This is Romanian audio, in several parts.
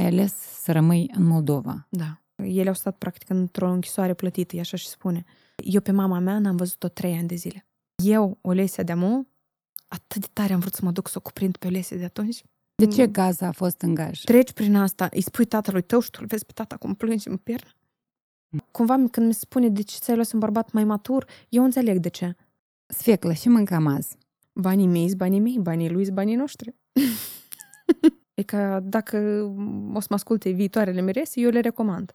ai ales să rămâi în Moldova. Da. Ele au stat practic într-o închisoare plătită, e așa și spune. Eu pe mama mea n-am văzut-o trei ani de zile. Eu, Olesia de Amu, atât de tare am vrut să mă duc să o cuprind pe Olesia de atunci. De ce Gaza a fost în gaj? Treci prin asta, îi spui tatălui tău și tu îl vezi pe tata cum plânge în piernă. Cumva când mi se spune de ce ți-ai luat un bărbat mai matur, eu înțeleg de ce. Sfeclă și mâncam azi. Banii mei sunt banii mei, banii lui sunt banii noștri. e ca dacă o să mă asculte viitoarele mirese, eu le recomand.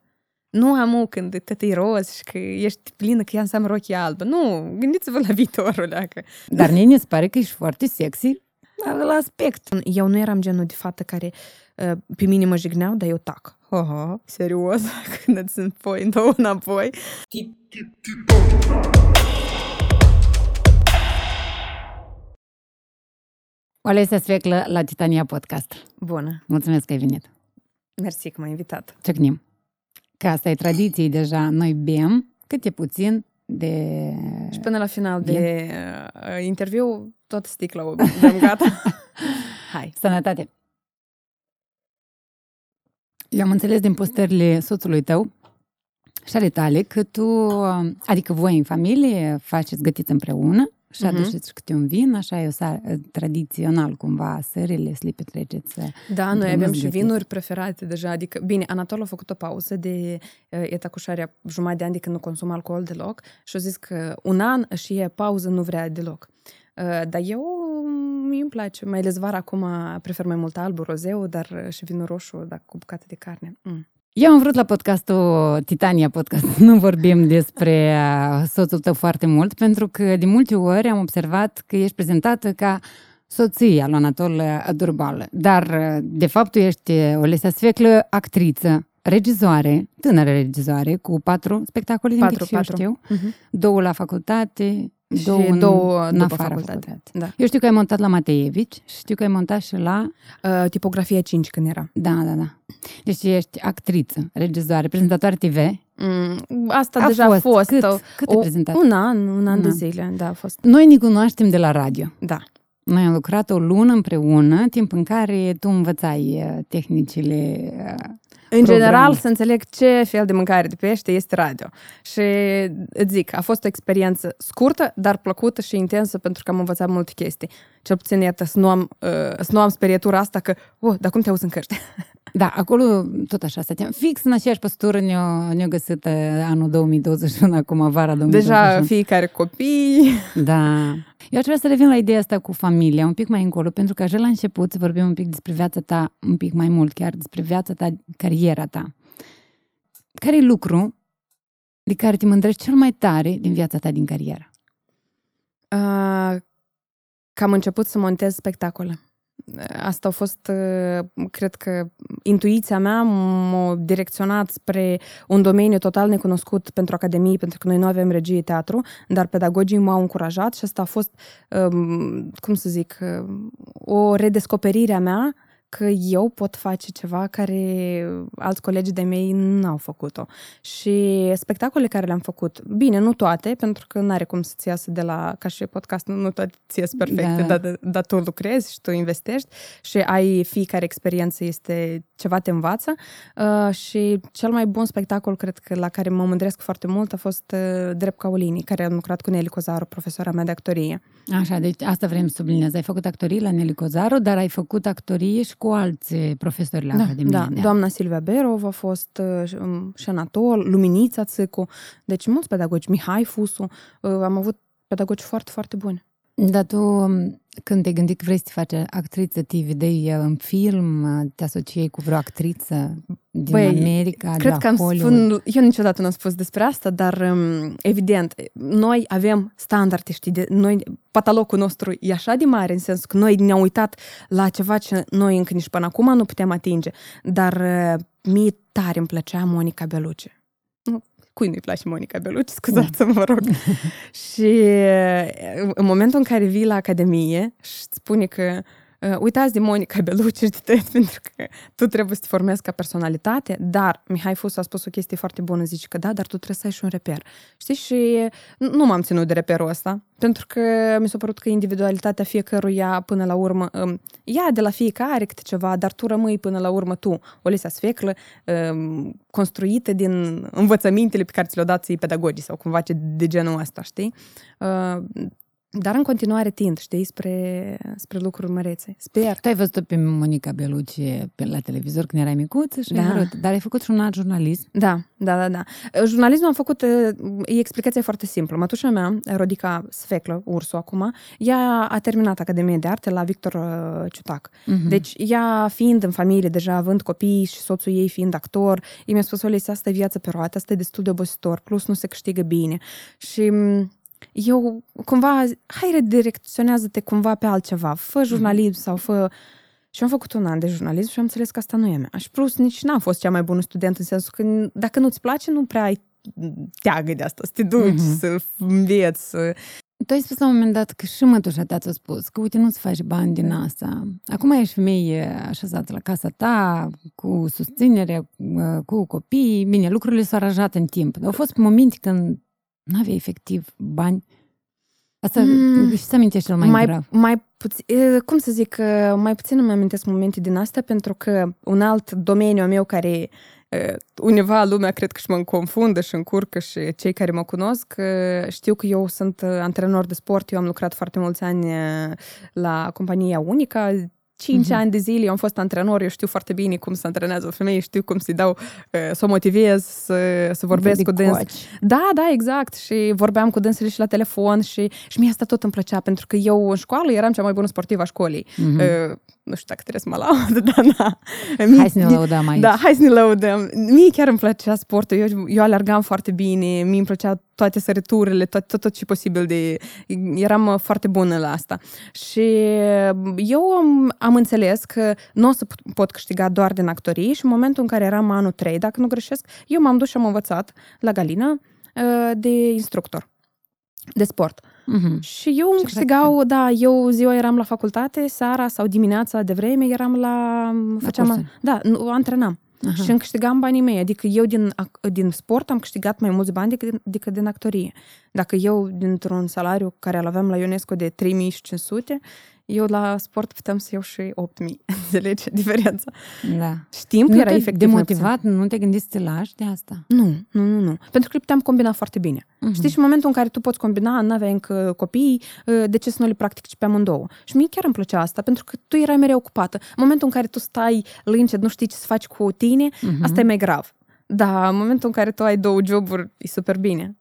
Nu am când te roz și că ești plină că ea înseamnă rochie albă. Nu, gândiți-vă la viitorul. Dacă... Dar mie mi se pare că ești foarte sexy la aspect. Eu nu eram genul de fată care uh, pe mine mă jigneau, dar eu tac. Aha, serios? Când îți înapoi, două înapoi. Olesia Sveclă la Titania Podcast. Bună. Mulțumesc că ai venit. Mersi că m-ai invitat. Ciocnim. Că asta e tradiție deja. Noi bem câte puțin de... Și până la final de uh, interviu, tot sticla o bem gata. Hai. Sănătate. Eu am înțeles din postările soțului tău și ale tale că tu, adică voi în familie faceți gătiți împreună și uh-huh. aduceți câte un vin, așa e o tradițional cumva, sările să le petreceți. Da, noi avem și vinuri preferate deja, adică, bine, Anatol a făcut o pauză de uh, etacușarea jumătate de ani de când nu consumă alcool deloc și a zis că un an și e pauză nu vrea deloc. Uh, dar eu mi îmi place, mai ales vara acum prefer mai mult albul, rozeu, dar și vinul roșu, dar cu bucate de carne. Mm. Eu am vrut la podcastul Titania Podcast nu vorbim despre uh, soțul tău foarte mult, pentru că de multe ori am observat că ești prezentată ca soția lui Anatol Durbal. Dar, uh, de fapt, tu ești Olesia Sfeclă, actriță, regizoare, tânără regizoare, cu patru spectacole din patru, câte patru. știu. Uh-huh. Două la facultate, două, și două în după facultate. facultate. Da. Eu știu că ai montat la Mateevici, știu că ai montat și la... Uh, tipografia 5 când era. Da, da, da. Deci ești actriță, regizoare, prezentatoare TV. Mm, asta A deja fost. a fost. Cât? o, Cât ai prezentat? Un an, un an Un de an. zile, da, a fost. Noi ne cunoaștem de la radio. Da. Noi am lucrat o lună împreună, timp în care tu învățai uh, tehnicile uh, În Program. general, să înțeleg ce fel de mâncare de pește este radio. Și îți zic, a fost o experiență scurtă, dar plăcută și intensă pentru că am învățat multe chestii. Cel puțin, iată, să nu am, uh, să nu am sperietura asta că, oh, dar cum te auzi în căști? Da, acolo tot așa stăteam. Fix în aceeași postură ne-a, ne găsit uh, anul 2021, acum vara 2021. Deja fiecare copii. Da. Eu aș vrea să revin la ideea asta cu familia, un pic mai încolo, pentru că așa la început să vorbim un pic despre viața ta, un pic mai mult chiar, despre viața ta, cariera ta. Care e lucru de care te mândrești cel mai tare din viața ta din carieră? Uh, că am început să montez spectacole. Asta a fost, uh, cred că, intuiția mea m-a direcționat spre un domeniu total necunoscut pentru Academie, pentru că noi nu avem regie teatru, dar pedagogii m-au încurajat și asta a fost, um, cum să zic, uh, o redescoperire a mea că eu pot face ceva care alți colegi de mei n-au făcut-o. Și spectacolele care le-am făcut, bine, nu toate, pentru că n-are cum să-ți iasă de la, ca și podcast, nu toate ți ies perfecte, Da. dar, dar tu lucrezi și tu investești și ai fiecare experiență este ceva te învață. Uh, și cel mai bun spectacol, cred că la care mă mândresc foarte mult, a fost uh, Drept Caulini, care am lucrat cu Nelly Cozaru, profesora mea de actorie. Așa, deci asta vrem să subliniez. Ai făcut actorie la Nelly Cozaru, dar ai făcut actorie și cu alți profesori la Da, Academie. da, doamna Silvia Berov a fost uh, și, um, și Anatol, Luminița Țicu, deci mulți pedagogi, Mihai Fusu, uh, am avut pedagogi foarte, foarte buni. Dar tu, um, când te gândi că vrei să te faci actriță, te vedeai uh, în film, uh, te asociai cu vreo actriță din Băi, America, de Cred la că am Hollywood? spun, eu niciodată nu am spus despre asta, dar um, evident, noi avem standarde, știi, de, noi, patalocul nostru e așa de mare, în sensul că noi ne-am uitat la ceva ce noi încă nici până acum nu putem atinge, dar uh, mie tare îmi plăcea Monica Bellucci. Nu, Cui nu-i place Monica Bellucci? Scuzați-mă, vă rog. și uh, în momentul în care vii la Academie și îți spune că Uh, uitați de Monica Beluci și de tăiat pentru că tu trebuie să te formezi ca personalitate, dar Mihai Fus a spus o chestie foarte bună, zice că da, dar tu trebuie să ai și un reper. Știi, și nu m-am ținut de reperul ăsta, pentru că mi s-a părut că individualitatea fiecăruia până la urmă, um, ia de la fiecare câte ceva, dar tu rămâi până la urmă tu, o lisa sfeclă, um, construită din învățămintele pe care ți le-au dat pedagogii sau cumva ce de genul ăsta, știi? Uh, dar în continuare tind, știi, spre, spre lucruri mărețe. Sper. Tu ai văzut pe Monica Beluci pe la televizor când erai micuță și da. ai dar ai făcut și un alt jurnalism. Da, da, da, da. Jurnalismul am făcut, e explicația foarte simplă. Mătușa mea, Rodica Sfeclă, Ursu acum, ea a terminat Academia de Arte la Victor uh, Ciutac. Uh-huh. Deci ea fiind în familie, deja având copii și soțul ei fiind actor, ei mi-a spus, Olesea, asta e viață pe roată, asta e destul de obositor, plus nu se câștigă bine. Și eu cumva, hai redirecționează-te cumva pe altceva, fă mhm. jurnalism mm-hmm. sau fă... Și am făcut un an de jurnalism și am înțeles că asta nu e mea. Și plus nici n-am fost cea mai bună student în sensul că dacă nu-ți place, nu prea ai teagă de asta, să te duci, mm-hmm. să înveți, să... Tu ai spus la un moment dat că și mătușa ta ți-a spus că uite, nu-ți faci bani din asta. Acum ești femeie așezată la casa ta, cu susținere, cu copii. Bine, lucrurile s-au aranjat în timp. Au fost momente când nu aveai efectiv bani. Asta mm. și să amintești cel mai, mai grav. Mai puțin, cum să zic, mai puțin îmi amintesc momente din astea, pentru că un alt domeniu al meu care undeva lumea cred că și mă confundă și încurcă și cei care mă cunosc știu că eu sunt antrenor de sport, eu am lucrat foarte mulți ani la compania Unica, 5 mm-hmm. ani de zile eu am fost antrenor, eu știu foarte bine cum se antrenează o femeie, știu cum să-i dau, să o motivez, să, să vorbesc cu dâns. Da, da, exact. Și vorbeam cu dânsele și la telefon și, și mie asta tot îmi plăcea, pentru că eu în școală eram cea mai bună sportivă a școlii. Mm-hmm. Uh, nu știu dacă trebuie să mă laud, dar da. Hai să ne laudăm aici. Da, hai să ne laudăm. Mie chiar îmi plăcea sportul, eu, eu alergam foarte bine, mie îmi plăcea toate sărăturile, tot, tot, tot ce posibil de... Eram foarte bună la asta. Și eu am, am înțeles că nu o să pot câștiga doar din actorie și în momentul în care eram anul 3, dacă nu greșesc, eu m-am dus și am învățat la Galina uh, de instructor de sport. Uh-huh. Și eu îmi câștigau, da, eu ziua eram la facultate, seara sau dimineața de vreme eram la... Făceam, la da, antrenam. Uh-huh. Și îmi câștigam banii mei. Adică eu din, din sport am câștigat mai mulți bani decât, decât din actorie. Dacă eu, dintr-un salariu care îl aveam la UNESCO de 3500, eu la sport puteam să iau și 8.000. Înțelegi diferența? Da. Știm că nu era efectiv demotivat, nu te gândiți să te lași de asta? Nu, nu, nu, nu. Pentru că le puteam combina foarte bine. Uh-huh. Știi, și în momentul în care tu poți combina, nu aveai încă copii, ă, de ce să nu le practici pe amândouă? Și mie chiar îmi plăcea asta, pentru că tu erai mereu ocupată. În momentul în care tu stai lâncet, nu știi ce să faci cu tine, uh-huh. asta e mai grav. Da, în momentul în care tu ai două joburi, e super bine.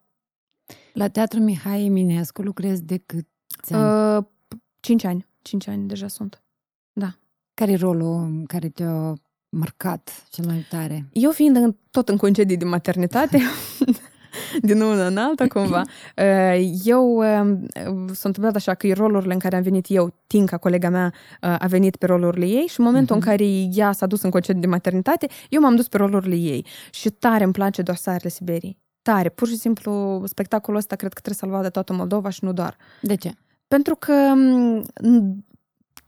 La Teatru Mihai Eminescu lucrezi de cât ani? Uh, cinci ani. 5 ani deja sunt. Da. Care e rolul care te-a marcat cel mai tare? Eu fiind în, tot în concedii de maternitate, din una în alta cumva, uh, eu uh, s-a întâmplat așa că rolurile în care am venit eu, Tinca, colega mea, uh, a venit pe rolurile ei și în momentul uh-huh. în mhm. care ea s-a dus în concediu de maternitate, eu m-am dus pe rolurile ei. Și tare îmi place dosarele Siberii. Tare. Pur și simplu, spectacolul ăsta cred că trebuie să-l vadă toată Moldova și nu doar. De ce? Pentru că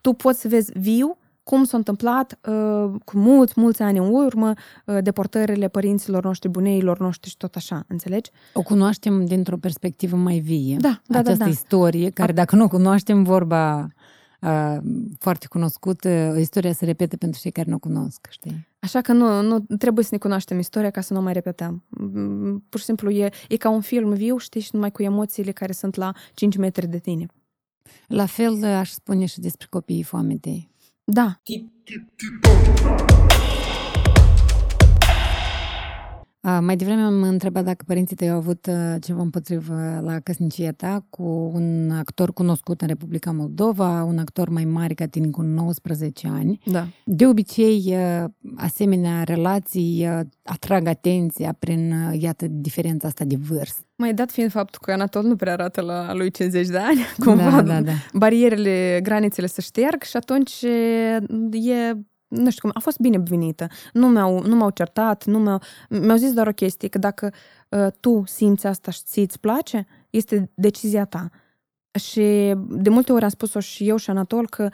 tu poți să vezi viu cum s-a întâmplat uh, cu mulți, mulți ani în urmă uh, deportările părinților noștri, buneilor noștri și tot așa, înțelegi? O cunoaștem dintr-o perspectivă mai vie. Da, da, Această da, da. istorie, care dacă nu cunoaștem vorba uh, foarte cunoscută, istoria se repete pentru cei care nu o cunosc, știi? Așa că nu, nu trebuie să ne cunoaștem istoria ca să nu mai repetăm. Pur și simplu e, e ca un film viu, știi, și numai cu emoțiile care sunt la 5 metri de tine. La fel aș spune și despre copiii foametei. Da. Mai devreme am întrebat dacă părinții tăi au avut ceva împotrivă la căsnicia ta cu un actor cunoscut în Republica Moldova, un actor mai mare ca tine cu 19 ani. Da. De obicei, asemenea relații atrag atenția prin, iată, diferența asta de vârstă. Mai dat fiind faptul că Anatol nu prea arată la lui 50 de ani, cumva da, da, da. barierele, granițele se șterg și atunci e nu știu cum, a fost bine venită. Nu m-au, nu m-au certat, nu mi-au, mi-au zis doar o chestie, că dacă uh, tu simți asta și ți-ți place, este decizia ta. Și de multe ori am spus-o și eu și Anatol că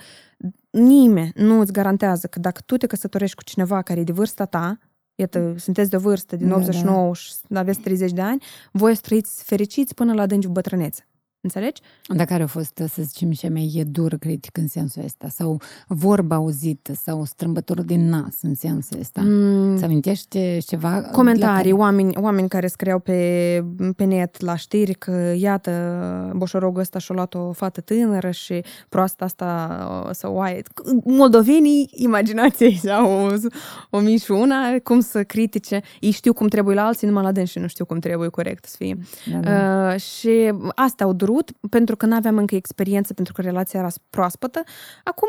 nimeni nu îți garantează că dacă tu te căsătorești cu cineva care e de vârsta ta, iată, sunteți de vârstă din Da, 89 da. și aveți 30 de ani, voi să trăiți fericiți până la adânci bătrânețe. Înțelegi? Dar care a fost, să zicem, cea mai dur critic în sensul ăsta? Sau vorba auzită? Sau strâmbătorul din nas în sensul ăsta? Mm, Să amintește ceva? comentarii, la oameni, oameni care scriau pe, pe net la știri că, iată, boșorogul ăsta și-a luat o fată tânără și proasta asta o să o ai. Moldovenii, imaginație așa, o, o mii și una, cum să critique. Ei știu cum trebuie la alții, numai la dânsi nu știu cum trebuie corect să fie. Da, da. Uh, și asta au durut pentru că nu aveam încă experiență, pentru că relația era proaspătă. Acum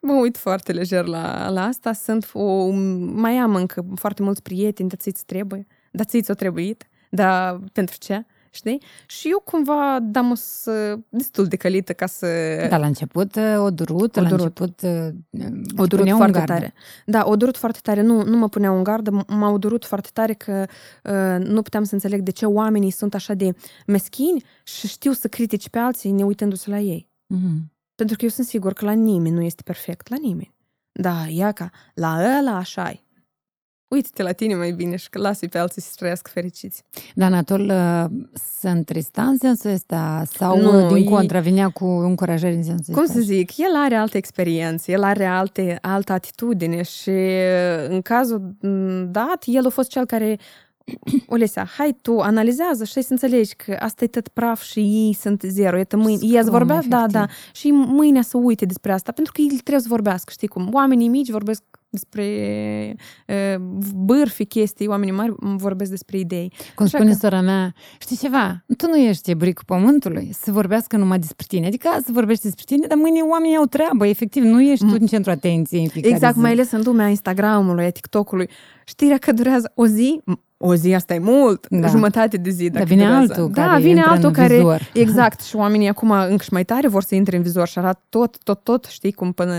mă uit foarte lejer la, la asta. Sunt o, mai am încă foarte mulți prieteni, dar ți trebuie. Dar ți-o trebuit. Dar pentru ce? Știi? Și eu cumva dam o să, destul de călită ca să... Da, la început uh, o durut, O la durut. început uh, O îți durut puneau în foarte gardă. tare. Da, o durut foarte tare. Nu, nu mă puneau în gardă, m- m-au durut foarte tare că uh, nu puteam să înțeleg de ce oamenii sunt așa de meschini și știu să critici pe alții ne uitându-se la ei. Mhm. Pentru că eu sunt sigur că la nimeni nu este perfect, la nimeni. Da, ia ca, la ăla așa -i. Uite-te la tine mai bine și că lasă pe alții să trăiască fericiți. Dar Anatol uh, se întrista în sensul ăsta? Sau Nu, uh, din e- contra venea cu încurajări în sensul Cum ăsta? să zic, el are altă experiență, el are alte, altă atitudine și în cazul m, dat, el a fost cel care Olesea, hai tu, analizează și să înțelegi că asta e tot praf și ei sunt zero. Iată, mâine, ei ați Scrum, vorbea, da, efectiv. da, și mâine să uite despre asta, pentru că ei trebuie să vorbească, știi cum? Oamenii mici vorbesc despre uh, bârfi, chestii, oamenii mari vorbesc despre idei. Cum Așa spune că- sora mea, știi ceva, tu nu ești bricul pământului să vorbească numai despre tine. Adică azi vorbești despre tine, dar mâine oamenii au treabă, efectiv, nu ești tu în centru atenției în fiecare Exact, zi. mai ales în lumea Instagramului, a TikTok-ului. Știrea că durează o zi, o zi asta e mult, Da. jumătate de zi. Dacă vine durează. altul da, care vine intră altul în care, vizor. exact, și oamenii acum încă și mai tare vor să intre în vizor și arată tot, tot, tot, știi cum până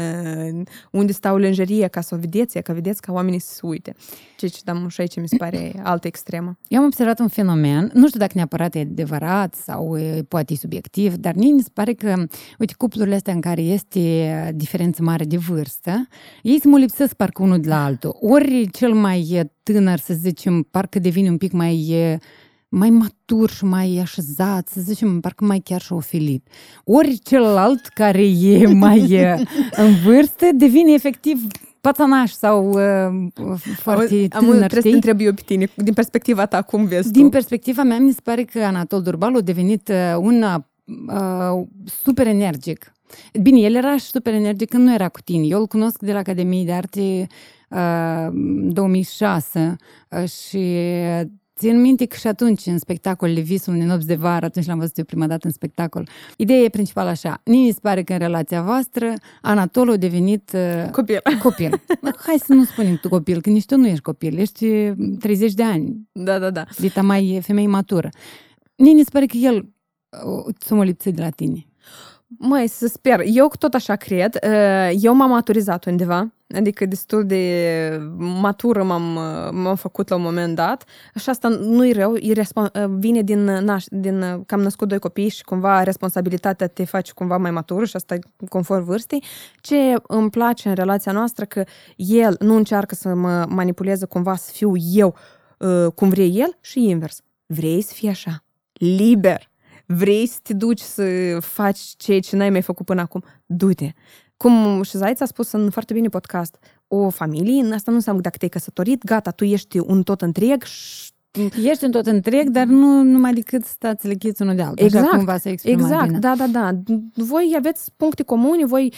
unde stau lenjerie ca să o vedeți, ca vedeți ca oamenii să se uite. Ceea ce, da, și aici mi se pare altă extremă. Eu am observat un fenomen, nu știu dacă neapărat e adevărat sau e, poate e subiectiv, dar mie mi se pare că, uite, cuplurile astea în care este diferență mare de vârstă, ei se mă lipsesc parcă unul de la altul. Ori cel mai e, tânăr, să zicem, parcă devine un pic mai e, mai matur și mai așezat, să zicem, parcă mai chiar și ofilit. Ori celălalt care e mai e, în vârstă devine efectiv pațanaș sau uh, foarte Auzi, am, tânăr, trebuie să te știi? întreb eu pe tine, din perspectiva ta, cum vezi Din tu? perspectiva mea, mi se pare că Anatol Durbalu a devenit uh, un uh, super energic. Bine, el era și super energic când nu era cu tine. Eu îl cunosc de la Academie de Arte uh, 2006 uh, și țin minte că și atunci în spectacolele Visul unei nopți de vară, atunci l-am văzut eu prima dată în spectacol. Ideea e principală așa. Mie mi se pare că în relația voastră Anatol a devenit uh, Copil. copil. Hai să nu spunem tu copil, că nici tu nu ești copil, ești uh, 30 de ani, Da, da, da. dita mai e femei matură. Mie mi se pare că el uh, s-a mă lipsit de la tine. Măi, să sper. Eu tot așa cred. Uh, Eu m-am maturizat undeva, adică destul de matură m-am, uh, m-am făcut la un moment dat și asta nu e rău, e respon- uh, vine din, naș- din uh, că am născut doi copii și cumva responsabilitatea te face cumva mai matură și asta e conform vârstei. Ce îmi place în relația noastră că el nu încearcă să mă manipuleze cumva să fiu eu uh, cum vrei el și invers. Vrei să fii așa, liber, vrei să te duci să faci ceea ce n-ai mai făcut până acum, du-te. Cum și Zaiț a spus în foarte bine podcast, o familie, asta nu înseamnă că dacă te-ai căsătorit, gata, tu ești un tot întreg și Ești în tot întreg, dar nu numai decât stați lechiți unul de altul. Așa Exact, cumva să exprimat Exact, bine. da, da, da. Voi aveți puncte comune, voi...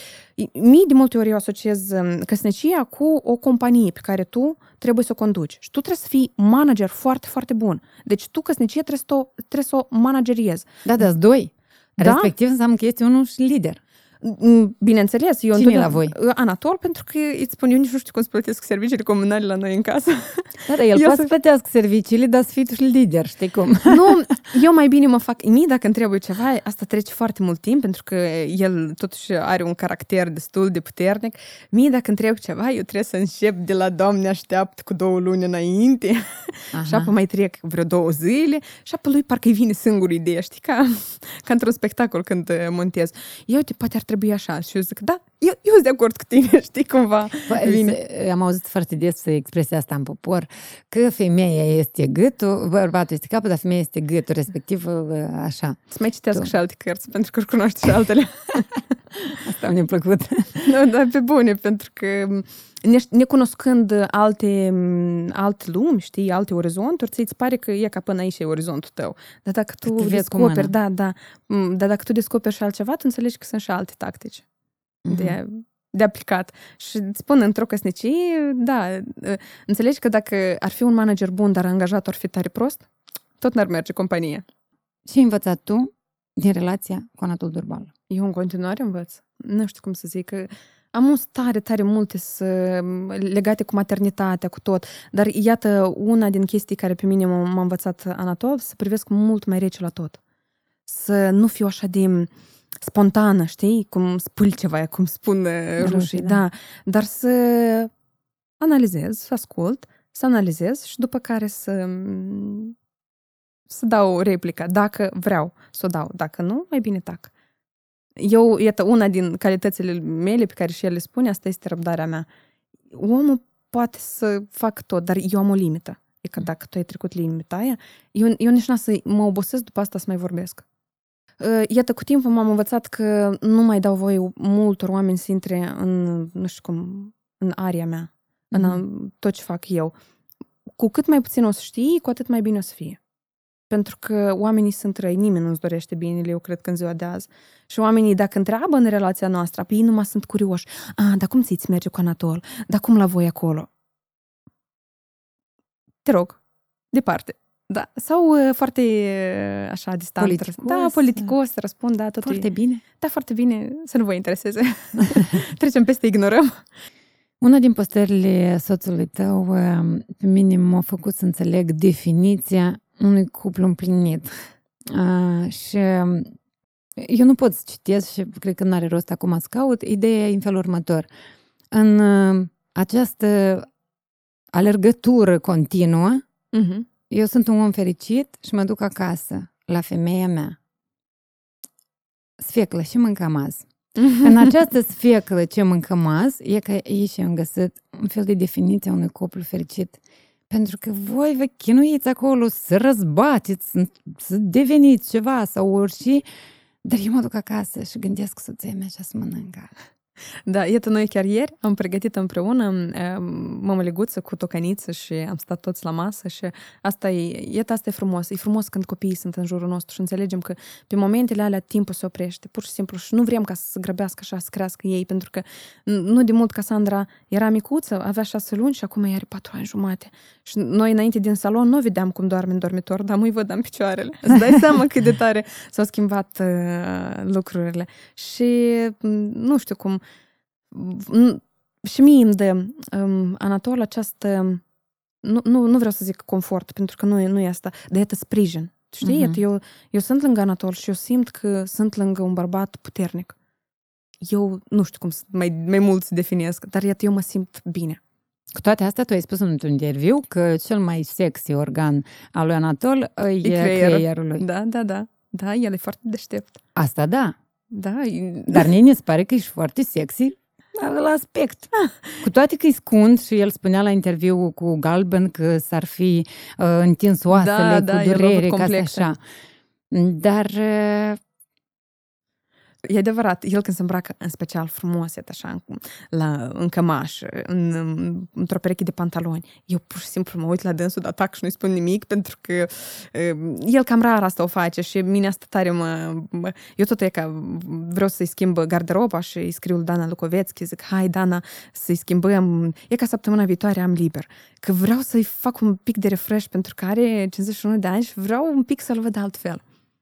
Mii de multe ori eu asociez um, căsnicia cu o companie pe care tu trebuie să o conduci. Și tu trebuie să fii manager foarte, foarte bun. Deci tu căsnicia trebuie să o, trebuie să o manageriezi. Da, da, doi. Da? Respectiv înseamnă că ești unul și lider. Mm, Bineînțeles, eu Cine întotdeauna- la voi? Anatol, pentru că îți spun, eu nici nu știu cum să plătesc serviciile comunale la noi în casă. Da, da, el Eu poate să- să plătească serviciile, dar să fii tu și lider, știi cum? nu, eu mai bine mă fac mie dacă îmi trebuie ceva, asta trece foarte mult timp, pentru că el totuși are un caracter destul de puternic. Mie dacă îmi trebuie ceva, eu trebuie să încep de la Doamne așteaptă cu două luni înainte și apoi mai trec vreo două zile și apoi lui parcă îi vine singur ideea, știi, ca, ca într-un spectacol când uh, montez. Eu, uite, poate ar trebui așa. Și eu zic, da, eu, eu sunt de acord cu tine, știi, cumva vine. Păi, Am auzit foarte des expresia asta în popor, că femeia este gâtul, bărbatul este capul, dar femeia este gâtul, respectiv uh, așa. Să mai citească Tu. și alte cărți, pentru că își cunoaște și altele. Asta mi-a plăcut. nu, dar pe bune, pentru că ne, necunoscând alte, alte lumi, știi, alte orizonturi, ți-ți pare că e ca până aici e orizontul tău. Dar dacă tu te vezi cu descoperi, mâna. da, da, m, dar dacă tu descoperi și altceva, tu înțelegi că sunt și alte tactici Mhm. De, de aplicat. Și îți spun, într-o căsnicie, da, înțelegi că dacă ar fi un manager bun, dar angajatul ar fi tare prost, tot n-ar merge compania. Ce ai învățat tu din relația cu Anatol Durbal? Eu în continuare învăț. Nu știu cum să zic. că Am un tare, tare multe să, legate cu maternitatea, cu tot. Dar iată, una din chestii care pe mine m-a, m-a învățat Anatol, să privesc mult mai rece la tot. Să nu fiu așa de spontană, știi? Cum spui ceva, cum spun uh, Rușii, rușii. da. Da. Dar să analizez, să ascult, să analizez și după care să să dau replica, dacă vreau să o dau. Dacă nu, mai bine tac. Eu, iată, una din calitățile mele pe care și el le spune, asta este răbdarea mea. Omul poate să fac tot, dar eu am o limită. E că dacă tu ai trecut limita aia, eu, eu nici n să mă obosesc după asta să mai vorbesc. Uh, Iată, cu timpul m-am învățat că nu mai dau voie multor oameni să intre în, nu știu cum, în aria mea, în a- tot ce fac eu. Cu cât mai puțin o să știi, cu atât mai bine o să fie. Pentru că oamenii sunt răi, nimeni nu-ți dorește binele, eu cred că în ziua de azi. Și oamenii, dacă întreabă în relația noastră, pe ei numai sunt curioși. A, dar cum ți-ți merge cu Anatol? Dar cum la voi acolo? Te rog, departe. Da. Sau uh, foarte uh, așa distant. Politicos. Da, politicos, să răspund, da, tot Foarte e, bine. Da, foarte bine, să nu vă intereseze. Trecem peste, ignorăm. Una din postările soțului tău uh, pe mine m-a făcut să înțeleg definiția unui cuplu împlinit. Uh, și um, eu nu pot să citesc și cred că nu are rost acum să caut. Ideea e în felul următor. În uh, această alergătură continuă, Uh-huh. Eu sunt un om fericit și mă duc acasă la femeia mea. Sfeclă și mâncăm azi. În această sfeclă ce mâncăm azi, e că aici am găsit un fel de definiție a unui cuplu fericit. Pentru că voi vă chinuiți acolo să răzbateți, să- să deveniți ceva sau orice, dar eu mă duc acasă și gândesc soția mea și să mănâncă. Da, iată, noi chiar ieri am pregătit împreună um, mămăliguță cu tocăniță și am stat toți la masă și asta e, iată, asta e frumos. E frumos când copiii sunt în jurul nostru și înțelegem că pe momentele alea timpul se oprește, pur și simplu, și nu vrem ca să se grăbească așa, să crească ei, pentru că n- nu de mult Casandra era micuță, avea șase luni și acum ea are patru ani jumate. Și noi înainte din salon nu vedeam cum doarme în dormitor, dar mă văd în picioarele. Îți dai seama cât de tare s-au schimbat uh, lucrurile. Și m, nu știu cum, m, și mie îmi dă um, Anatol această, nu, nu, nu vreau să zic confort, pentru că nu e, nu e asta, dar iată sprijin. Știi, Mhm. uh-huh. eu, eu sunt lângă Anatol și eu simt că sunt lângă un bărbat puternic. Eu nu știu cum să mai, mai mult să definesc, dar iată, eu mă simt bine. Cu toate astea, tu ai spus într-un interviu că cel mai sexy organ al lui Anatol e, creierul. creierul lui. Da, da, da. Da, el e foarte deștept. Asta da, Da, e- Dar mie mi se pare că ești foarte sexy la aspect. Cu toate că e scund și el spunea la interviu cu Galben că s-ar fi uh, întins oasele Da, cu da, el a durere, avut ca să complexe. așa. Dar uh, E adevărat, el când se îmbracă în special frumos, iată așa, în, la, în cămaș, în, într-o pereche de pantaloni, eu pur și simplu mă uit la dânsul de atac și nu-i spun nimic, pentru că uh, el cam rar asta o face și mine asta tare mă... mă eu tot e ca vreau să-i schimb garderoba și îi scriu lui Dana Lucovețchi, zic, hai Dana, să-i schimbăm, e ca săptămâna viitoare am liber, că vreau să-i fac un pic de refresh pentru că are 51 de ani și vreau un pic să-l văd altfel.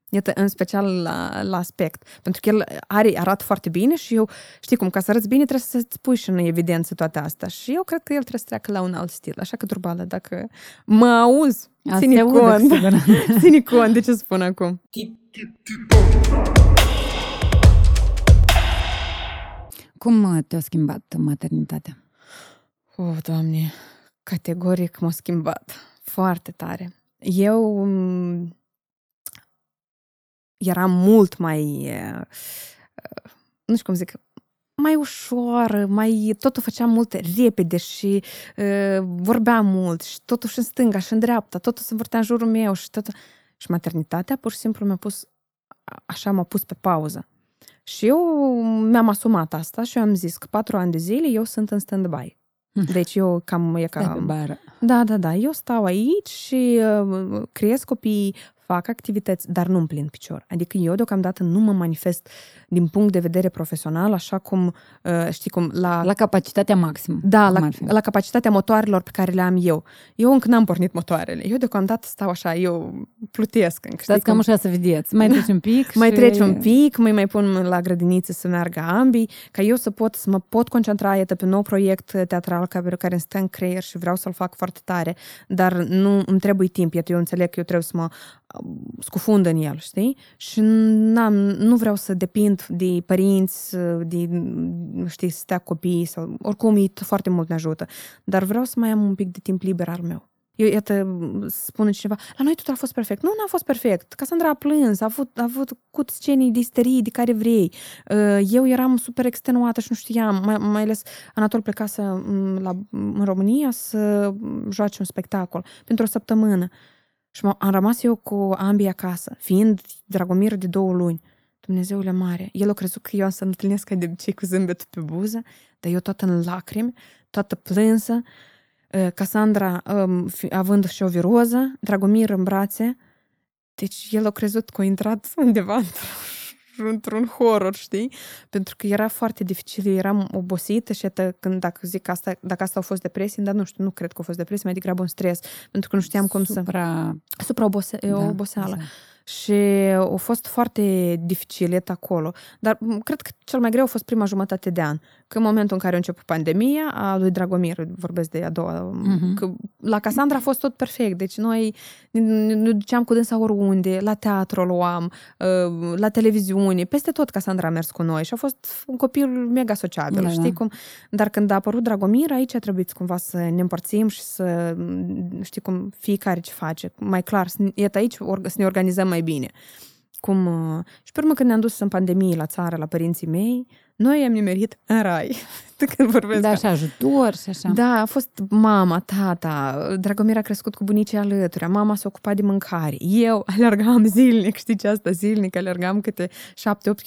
Iată, în special la, la aspect. Pentru că el are, arată foarte bine și eu, știi cum, ca să arăți bine trebuie să-ți pui și în evidență toate astea. Și eu cred că el trebuie să treacă la un alt stil. Așa că, Turbală, dacă mă auzi, ține cont. ține cont de ce spun acum. Cum te-a schimbat maternitatea? O, oh, Doamne, categoric m-a schimbat. Foarte tare. Eu eram mult mai, nu știu cum zic, mai ușoară, mai, totul făceam mult repede și uh, vorbeam mult și totul și în stânga și în dreapta, totul se învârtea în jurul meu și totul. Și maternitatea pur și simplu mi-a pus, așa m-a pus pe pauză. Și eu mi-am asumat asta și eu am zis că patru ani de zile eu sunt în stand-by. Deci eu cam e ca... Da, da, da. Eu stau aici și uh, creez copii, fac activități, dar nu în plin picior. Adică eu deocamdată nu mă manifest din punct de vedere profesional, așa cum, uh, știi cum, la... La capacitatea maximă. Da, la, la capacitatea motoarelor pe care le am eu. Eu încă n-am pornit motoarele. Eu deocamdată stau așa, eu plutesc încă. Stați cam așa să vedeți. Mai treci un pic Mai treci un pic, mai mai pun la grădiniță să meargă ambii, ca eu să pot, să mă pot concentra, iată, pe un nou proiect teatral care, care îmi stă în creier și vreau să-l fac foarte tare, dar nu îmi trebuie timp. Iată, eu înțeleg că eu trebuie să mă scufund în el, știi? Și n-am, nu vreau să depind de părinți, de, știi, să stea copii sau oricum ei foarte mult ne ajută. Dar vreau să mai am un pic de timp liber al meu. Eu, iată, spune cineva, la noi totul a fost perfect. Nu, n-a fost perfect. Casandra a plâns, a avut, a avut cu scenii de isterie de care vrei. Uh, eu eram super extenuată și nu știam, mai, mai ales Anatol plecase la, în România să joace un spectacol pentru o săptămână. Și am rămas eu cu ambii acasă, fiind Dragomir de două luni. Dumnezeule mare, el a crezut că eu am să întâlnesc ca de obicei cu zâmbetul pe buză, dar eu toată în lacrimi, toată plânsă, Casandra um, având și o viroză, Dragomir în brațe. Deci el a crezut că a intrat undeva într-un horror, știi? Pentru că era foarte dificil, eram obosită și atât, când dacă zic asta, dacă asta a fost depresie, dar nu știu, nu cred că a fost depresie, mai degrabă un stres, pentru că nu știam cum Supra... să... Supra obose... da, oboseală. Exact și a fost foarte dificil, et acolo. Dar cred că cel mai greu a fost prima jumătate de an. Că în momentul în care a început pandemia, a lui Dragomir, vorbesc de a doua, uh-huh. că la Casandra a fost tot perfect. Deci noi ne duceam cu dânsa oriunde, la teatru o luam, uh, la televiziune, peste tot Casandra a mers cu noi și a fost un copil mega sociabil, da, știi da. cum? Dar când a apărut Dragomir, aici a trebuit cumva să ne împărțim și să, știi cum, fiecare ce face, mai clar, iată aici să ne organizăm mai mai bine. Cum, uh, și pe urmă când ne-am dus în pandemie la țară, la părinții mei, noi am nimerit în rai. când vorbesc. Da, și ajutor și așa. Da, a fost mama, tata, Dragomir a crescut cu bunicii alături, mama s-a ocupat de mâncare. Eu alergam zilnic, știți ce asta, zilnic, alergam câte 7-8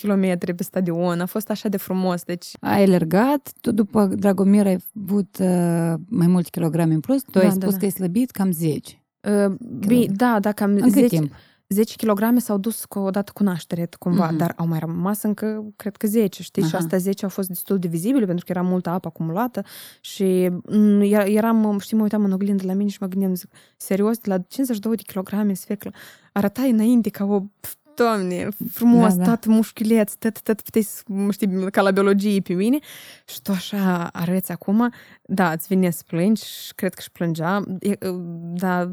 km pe stadion, a fost așa de frumos. Deci... Ai alergat, tu după Dragomir ai avut uh, mai multe kilograme în plus, tu da, ai spus da, da. că ai slăbit cam 10. Uh, bine, da, da, cam în 10. timp? 10 kg s-au dus cu, odată cu naștere, cumva, mm-hmm. dar au mai rămas încă, cred că 10, știi? Aha. Și asta 10 au fost destul de vizibile, pentru că era multă apă acumulată și mm, eram, știi, mă uitam în oglindă la mine și mă gândeam, zic, serios, la 52 de kilograme sfeclă, arătai înainte ca o Doamne, frumos, da, da. tot mușchiuleț, tot, tot puteai, știi, ca la biologie pe mine și tu așa arăți acum, da, îți vine să plângi și cred că și plângea, dar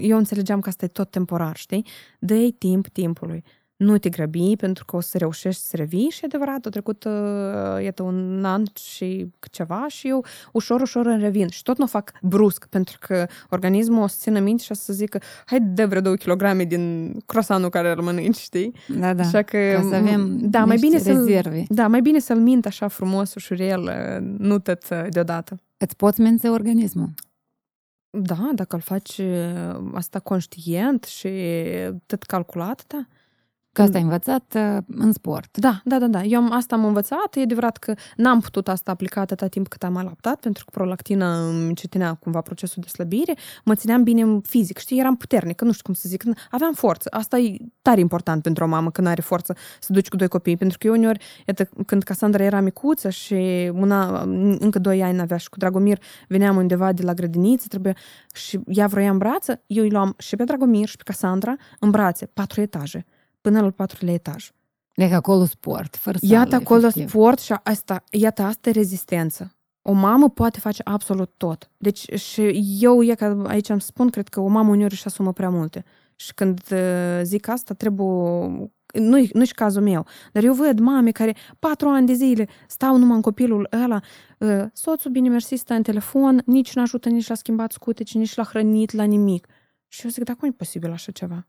eu înțelegeam că asta e tot temporar, știi? dă timp timpului. Nu te grăbi pentru că o să reușești să revii și adevărat, a trecut, uh, iată, un an și ceva și eu ușor, ușor îmi revin. Și tot nu o fac brusc, pentru că organismul o să țină minte și o să zică, hai de vreo 2 kg din croissant care îl mănânci, știi? Da, da. Așa că, Ca să avem da, mai bine rezerve. Să, da, mai bine să-l mint așa frumos, ușurel, uh, nu tot uh, deodată. Îți poți minți organismul. Da, dacă îl faci asta conștient și tot calculat, da. Că asta ai învățat uh, în sport. Da, da, da, da. Eu am, asta am învățat. E adevărat că n-am putut asta aplica atâta timp cât am alaptat, pentru că prolactina îmi încetinea cumva procesul de slăbire. Mă țineam bine fizic, știi, eram puternică, nu știu cum să zic. Aveam forță. Asta e tare important pentru o mamă când are forță să duci cu doi copii, pentru că eu uneori, iată, când Casandra era micuță și una, încă doi ani avea și cu Dragomir veneam undeva de la grădiniță, trebuie și ea vroia în brață, eu îi luam și pe Dragomir și pe Casandra în brațe, patru etaje până la al patrulea etaj. Deci acolo sport, fără sală, Iată acolo efectiv. sport și asta, iată asta e rezistență. O mamă poate face absolut tot. Deci și eu, e că aici am spun, cred că o mamă uneori își asumă prea multe. Și când uh, zic asta, trebuie... Nu-i, nu-și cazul meu, dar eu văd mame care patru ani de zile stau numai în copilul ăla, uh, soțul, bine mersi, stă în telefon, nici nu ajută nici la schimbat scuteci, nici la hrănit, la nimic. Și eu zic, dar cum e posibil așa ceva?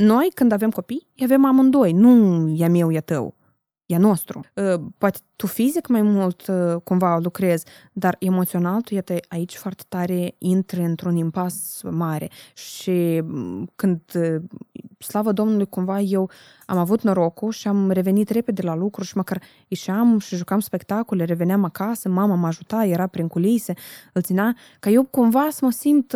Noi, când avem copii, îi avem amândoi, nu e meu, e tău, e nostru. Poate tu fizic mai mult cumva lucrezi, dar emoțional tu, iată, aici foarte tare intri într-un impas mare și când, slavă Domnului, cumva eu am avut norocul și am revenit repede la lucru și măcar ieșeam și jucam spectacole, reveneam acasă, mama mă ajuta, era prin culise, îl ținea, ca eu cumva să mă simt,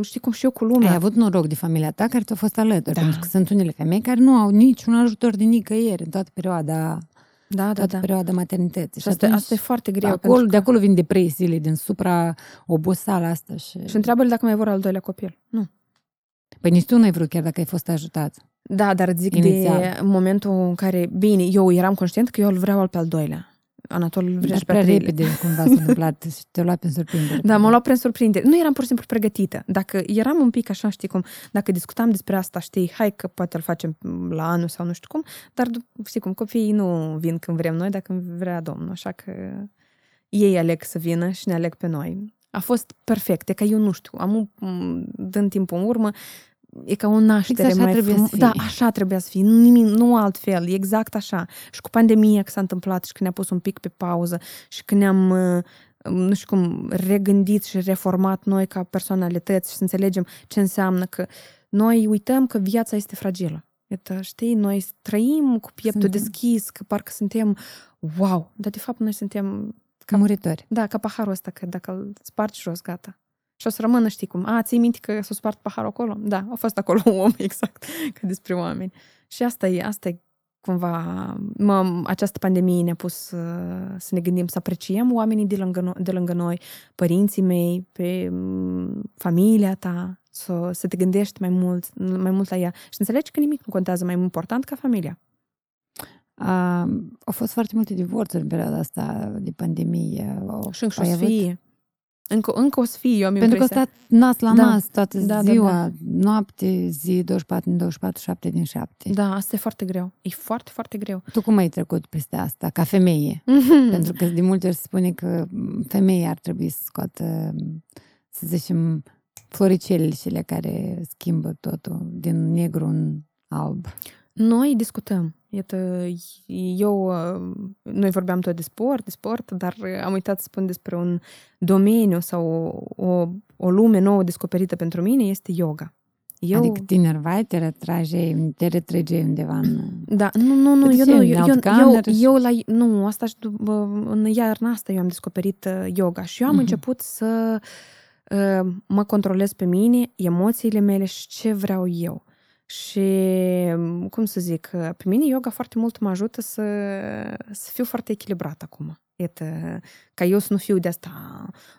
știi cum și eu cu lumea. Ai avut noroc de familia ta care ți-a fost alături, da. pentru că sunt unele femei care nu au niciun ajutor de nicăieri în toată perioada da, da, toată da. perioada maternității. Și asta, asta e foarte greu. Acolo, că... De acolo vin depresiile, din supra-oboseala asta. Și, și întreabă-l dacă mai vor al doilea copil. Nu. Păi nici tu nu ai vrut chiar dacă ai fost ajutat. Da, dar zic Inițial. de momentul în care, bine, eu eram conștient că eu îl vreau al pe al doilea. Anatol vrea Dar prea repede cumva s-a întâmplat și te-a luat prin surprindere. Da, m-a luat prin surprindere. Nu eram pur și simplu pregătită. Dacă eram un pic așa, știi cum, dacă discutam despre asta, știi, hai că poate îl facem la anul sau nu știu cum, dar știi cum, copiii nu vin când vrem noi, dacă vrea Domnul, așa că ei aleg să vină și ne aleg pe noi. A fost perfect, e că eu nu știu, am dând timp în urmă, e ca o naștere exact mai frum... Da, așa trebuia să fie, nimic, nu altfel, e exact așa. Și cu pandemia că s-a întâmplat și că ne-a pus un pic pe pauză și că ne-am, nu știu cum, regândit și reformat noi ca personalități și să înțelegem ce înseamnă că noi uităm că viața este fragilă. Iată, știi, noi trăim cu pieptul suntem. deschis, că parcă suntem wow, dar de fapt noi suntem ca muritori. Da, ca paharul ăsta, că dacă îl spargi jos, gata. Și o să rămână, știi cum, a, ții minte că s-a spart paharul acolo? Da, a fost acolo un om, exact, ca despre oameni. Și asta e, asta e cumva, mă, această pandemie ne-a pus să, să ne gândim, să apreciem oamenii de lângă, noi, de lângă noi, părinții mei, pe familia ta, să, să te gândești mai mult, mai mult la ea și înțelegi că nimic nu contează mai important ca familia. Uh, au fost foarte multe divorțuri în perioada asta de pandemie. Au, și încă o să fie. Încă, încă o să fie, eu am Pentru impresia. că stat nas la Da. nas toată Da, da, ziua, da. noapte, zi, 24 din 24, 7 din 7. Da, asta e foarte greu. E foarte, foarte greu. Tu cum ai trecut peste asta, ca femeie? Pentru că de multe ori se spune că femeia ar trebui să scoată, să zicem, floricelele cele care schimbă totul din negru în alb. Noi discutăm. Iată, eu, uh, noi vorbeam tot de sport, de sport, dar am uitat să spun despre un domeniu sau o, o, o lume nouă descoperită pentru mine, este yoga. Eu... Adică te enervai, te retrage, te retrăgeai undeva în... Da, nu, nu, nu, Cât eu ce, nu, în eu, alt eu, eu, cameră și- eu la, nu, asta și după, în iarna asta eu am descoperit uh, yoga și eu am Mhm. început să uh, mă controlez pe mine, emoțiile mele și ce vreau eu. Și, cum să zic, uh, pe mine yoga foarte mult mă ajută să, să fiu foarte echilibrat acum. Iată, ca eu să nu fiu de asta.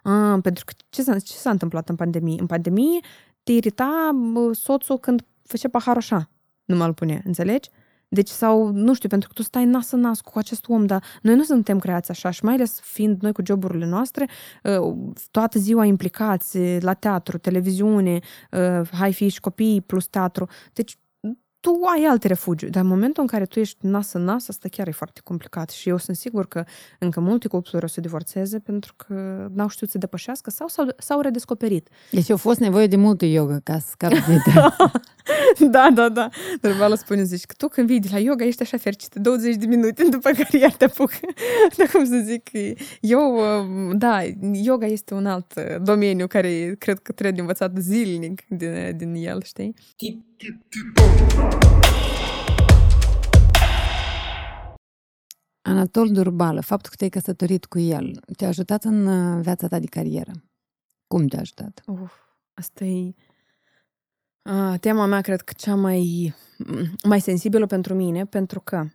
A, pentru că ce s-a, ce s-a întâmplat în pandemie? În pandemie te irita bă, soțul când făcea paharul așa. Nu mă-l pune, înțelegi? Deci, sau, nu știu, pentru că tu stai nas în nas cu acest om, dar noi nu suntem creați așa și mai ales fiind noi cu joburile noastre, uh, toată ziua implicați la teatru, televiziune, uh, hai fi și copii plus teatru. Deci, tu ai alte refugiu, dar în momentul în care tu ești nas în nas, asta chiar e foarte complicat și eu sunt sigur că încă multe cupluri o să divorțeze pentru că n-au știut să depășească sau s-au, s-au redescoperit. Deci a fost nevoie de multă yoga ca să scapi de da, da, da. Dar Vala spune, zici, că tu când vii de la yoga ești așa fericită 20 de minute, după care iar te apuc. Da, cum să zic, eu, da, yoga este un alt domeniu care cred că trebuie învățat zilnic din, din el, știi? Anatol Durbală, faptul că te-ai căsătorit cu el, te-a ajutat în uh, viața ta de carieră? Cum te-a ajutat? Uf, asta e uh, tema mea, cred că cea mai, mai sensibilă pentru mine, pentru că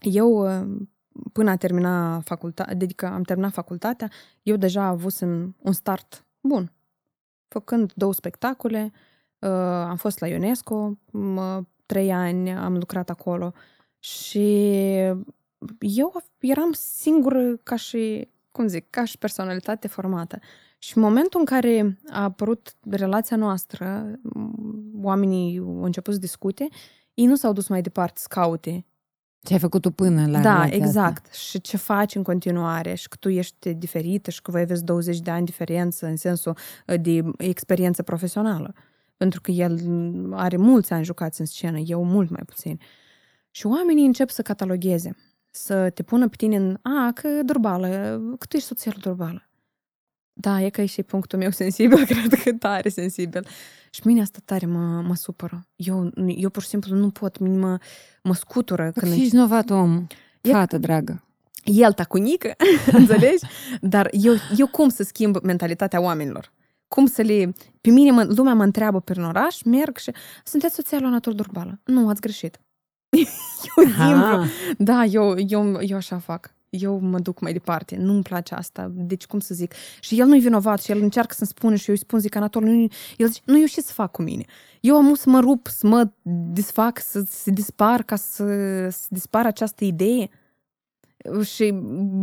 eu, uh, până a termina facultatea, adică am terminat facultatea, eu deja avusem un start bun. Făcând două spectacole, uh, am fost la UNESCO, mă, trei ani am lucrat acolo și eu eram singură ca și, cum zic, ca și personalitate formată. Și în momentul în care a apărut relația noastră, oamenii au început să discute, ei nu s-au dus mai departe să caute ce ai făcut tu până la Da, exact. Asta. Și ce faci în continuare și că tu ești diferită și că voi aveți 20 de ani diferență în sensul uh, de experiență profesională. Pentru că el are mulți ani jucați în scenă, eu mult mai puțin. Și oamenii încep să catalogheze, să te pună pe tine în, a, că durbală, că tu ești soția durbală. Da, e că e și punctul meu sensibil, cred că tare sensibil. Și mine asta tare mă, mă supără. Eu, eu pur și simplu nu pot, mă, mă scutură. Când Ești vinovat om, fată dragă. El tacunică, înțelegi? Dar eu, eu cum să schimb mentalitatea oamenilor? Cum să le... Pe mine mă, lumea mă întreabă prin oraș, merg și... Sunteți soția lui Anatol Durbală. Nu, ați greșit. eu simplu. Da, eu, eu, eu așa fac eu mă duc mai departe, nu-mi place asta, deci cum să zic. Și el nu-i vinovat și el încearcă să-mi spună și eu îi spun, zic, Anatol, nu, el zice, nu, eu ce să fac cu mine? Eu am să mă rup, să mă disfac, să se dispar, ca să, să dispară această idee. Și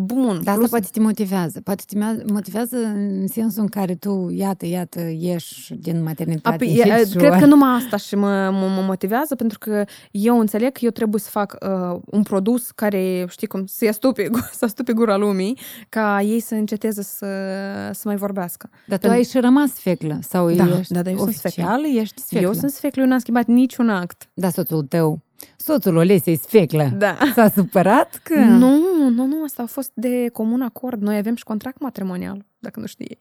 bun. Dar plus... asta poate te motivează. Poate te motivează în sensul în care tu, iată, iată, ieși din maternitate. Apoi, e, cred că numai asta și mă, mă, mă motivează, pentru că eu înțeleg că eu trebuie să fac uh, un produs care, știi cum, să stupe, să stupe gura lumii, ca ei să înceteze să, să mai vorbească. Dar tu ai și rămas sfeclă? Sau da, ești da, da, eu oficial, sunt ești sfeclă? Eu sunt sfeclă, eu n-am schimbat niciun act. Da, soțul tău Soțul Olesei Sfeclă da. s-a supărat că... Nu, nu, nu, asta a fost de comun acord. Noi avem și contract matrimonial, dacă nu știi.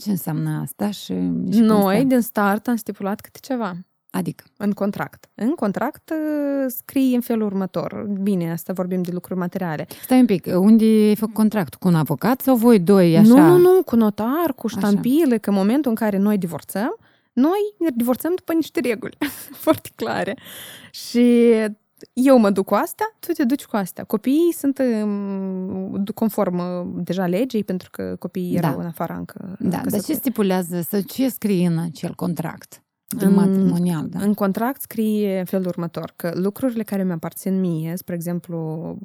Ce înseamnă asta? Și, și Noi, din start, am stipulat câte ceva. Adică? În contract. În contract uh, scrie în felul următor. Bine, asta vorbim de lucruri materiale. Stai un pic, unde ai făcut contract? Cu un avocat sau voi doi așa? Nu, nu, nu, cu notar, cu ștampile, așa. că în momentul în care noi divorțăm, noi ne divorțăm după niște reguli foarte clare. Și eu mă duc cu asta, tu te duci cu asta. Copiii sunt um, conform uh, deja legii, pentru că copiii erau da. în afara încă. Da, dar ce stipulează, să ce scrie în acel contract? În, matrimonial, da? În contract scrie în felul următor, că lucrurile care mi aparțin mie, spre exemplu,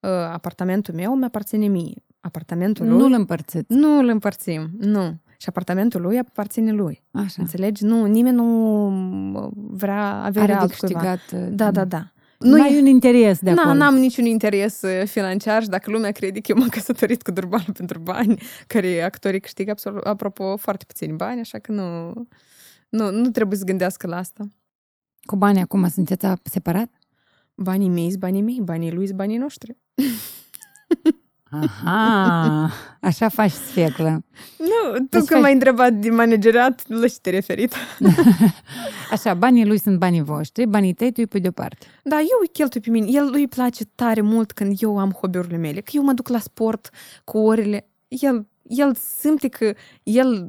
uh, apartamentul meu mi aparține mie. Apartamentul lui... Nu-l împărțiți. Nu îl împărțim, nu. Și apartamentul lui aparține lui. Așa. Înțelegi? Nu, nimeni nu vrea averea altcuiva. Uh, da, da, da. Nu ai un interes de acolo. N-am niciun interes uh, financiar și dacă lumea crede că eu m-am căsătorit cu Durban pentru bani, care actorii câștigă, absolut, apropo, foarte puțini bani, așa că nu, nu, nu trebuie să gândească la asta. Cu banii acum sunteți separat? Banii mei sunt banii mei, banii lui sunt banii noștri. Aha, așa faci sfeclă. Nu, tu deci când faci... m-ai întrebat de manageriat, la ce te referit? așa, banii lui sunt banii voștri, banii tăi tu îi pui deoparte. Da, eu îi cheltui pe mine. El lui place tare mult când eu am hobby-urile mele, că eu mă duc la sport cu orele. El, el simte că el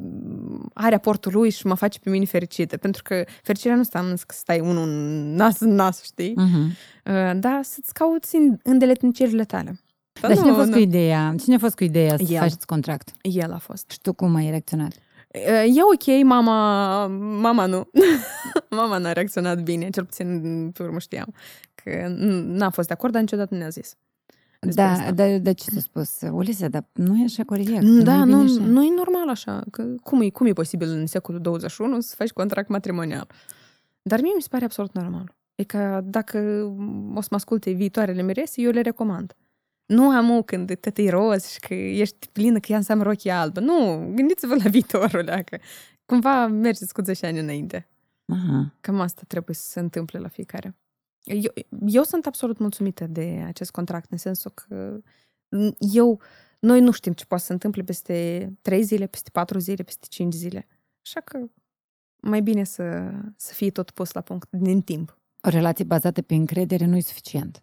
are aportul lui și mă face pe mine fericită, pentru că fericirea nu înseamnă să stai unul nas în nas, știi? Uh-huh. Da, să-ți cauți îndeletnicerile tale. Dar nu, cine a fost nu. cu ideea? Cine a fost cu ideea să El. faceți contract? El a fost. Și tu cum ai reacționat? E ok, mama, mama nu. mama n-a reacționat bine, cel puțin pe urmă știam. Că n-a fost de acord, dar niciodată nu ne-a zis. Da, dar de ce ți-a spus? Ulise, dar nu e așa corect. Da, nu, nu, nu e normal așa. Că cum, e, cum e posibil în secolul 21 să faci contract matrimonial? Dar mie mi se pare absolut normal. E că dacă o să mă asculte viitoarele mirese, eu le recomand. Nu am când tot e roz și că ești plină că ea înseamnă rochie albă. Nu, gândiți-vă la viitorul că cumva mergeți cu 10 ani înainte. Aha. Cam asta trebuie să se întâmple la fiecare. Eu, eu sunt absolut mulțumită de acest contract, în sensul că eu, noi nu știm ce poate să se întâmple peste 3 zile, peste 4 zile, peste 5 zile. Așa că mai bine să, să fie tot pus la punct din timp. O relație bazată pe încredere nu e suficient.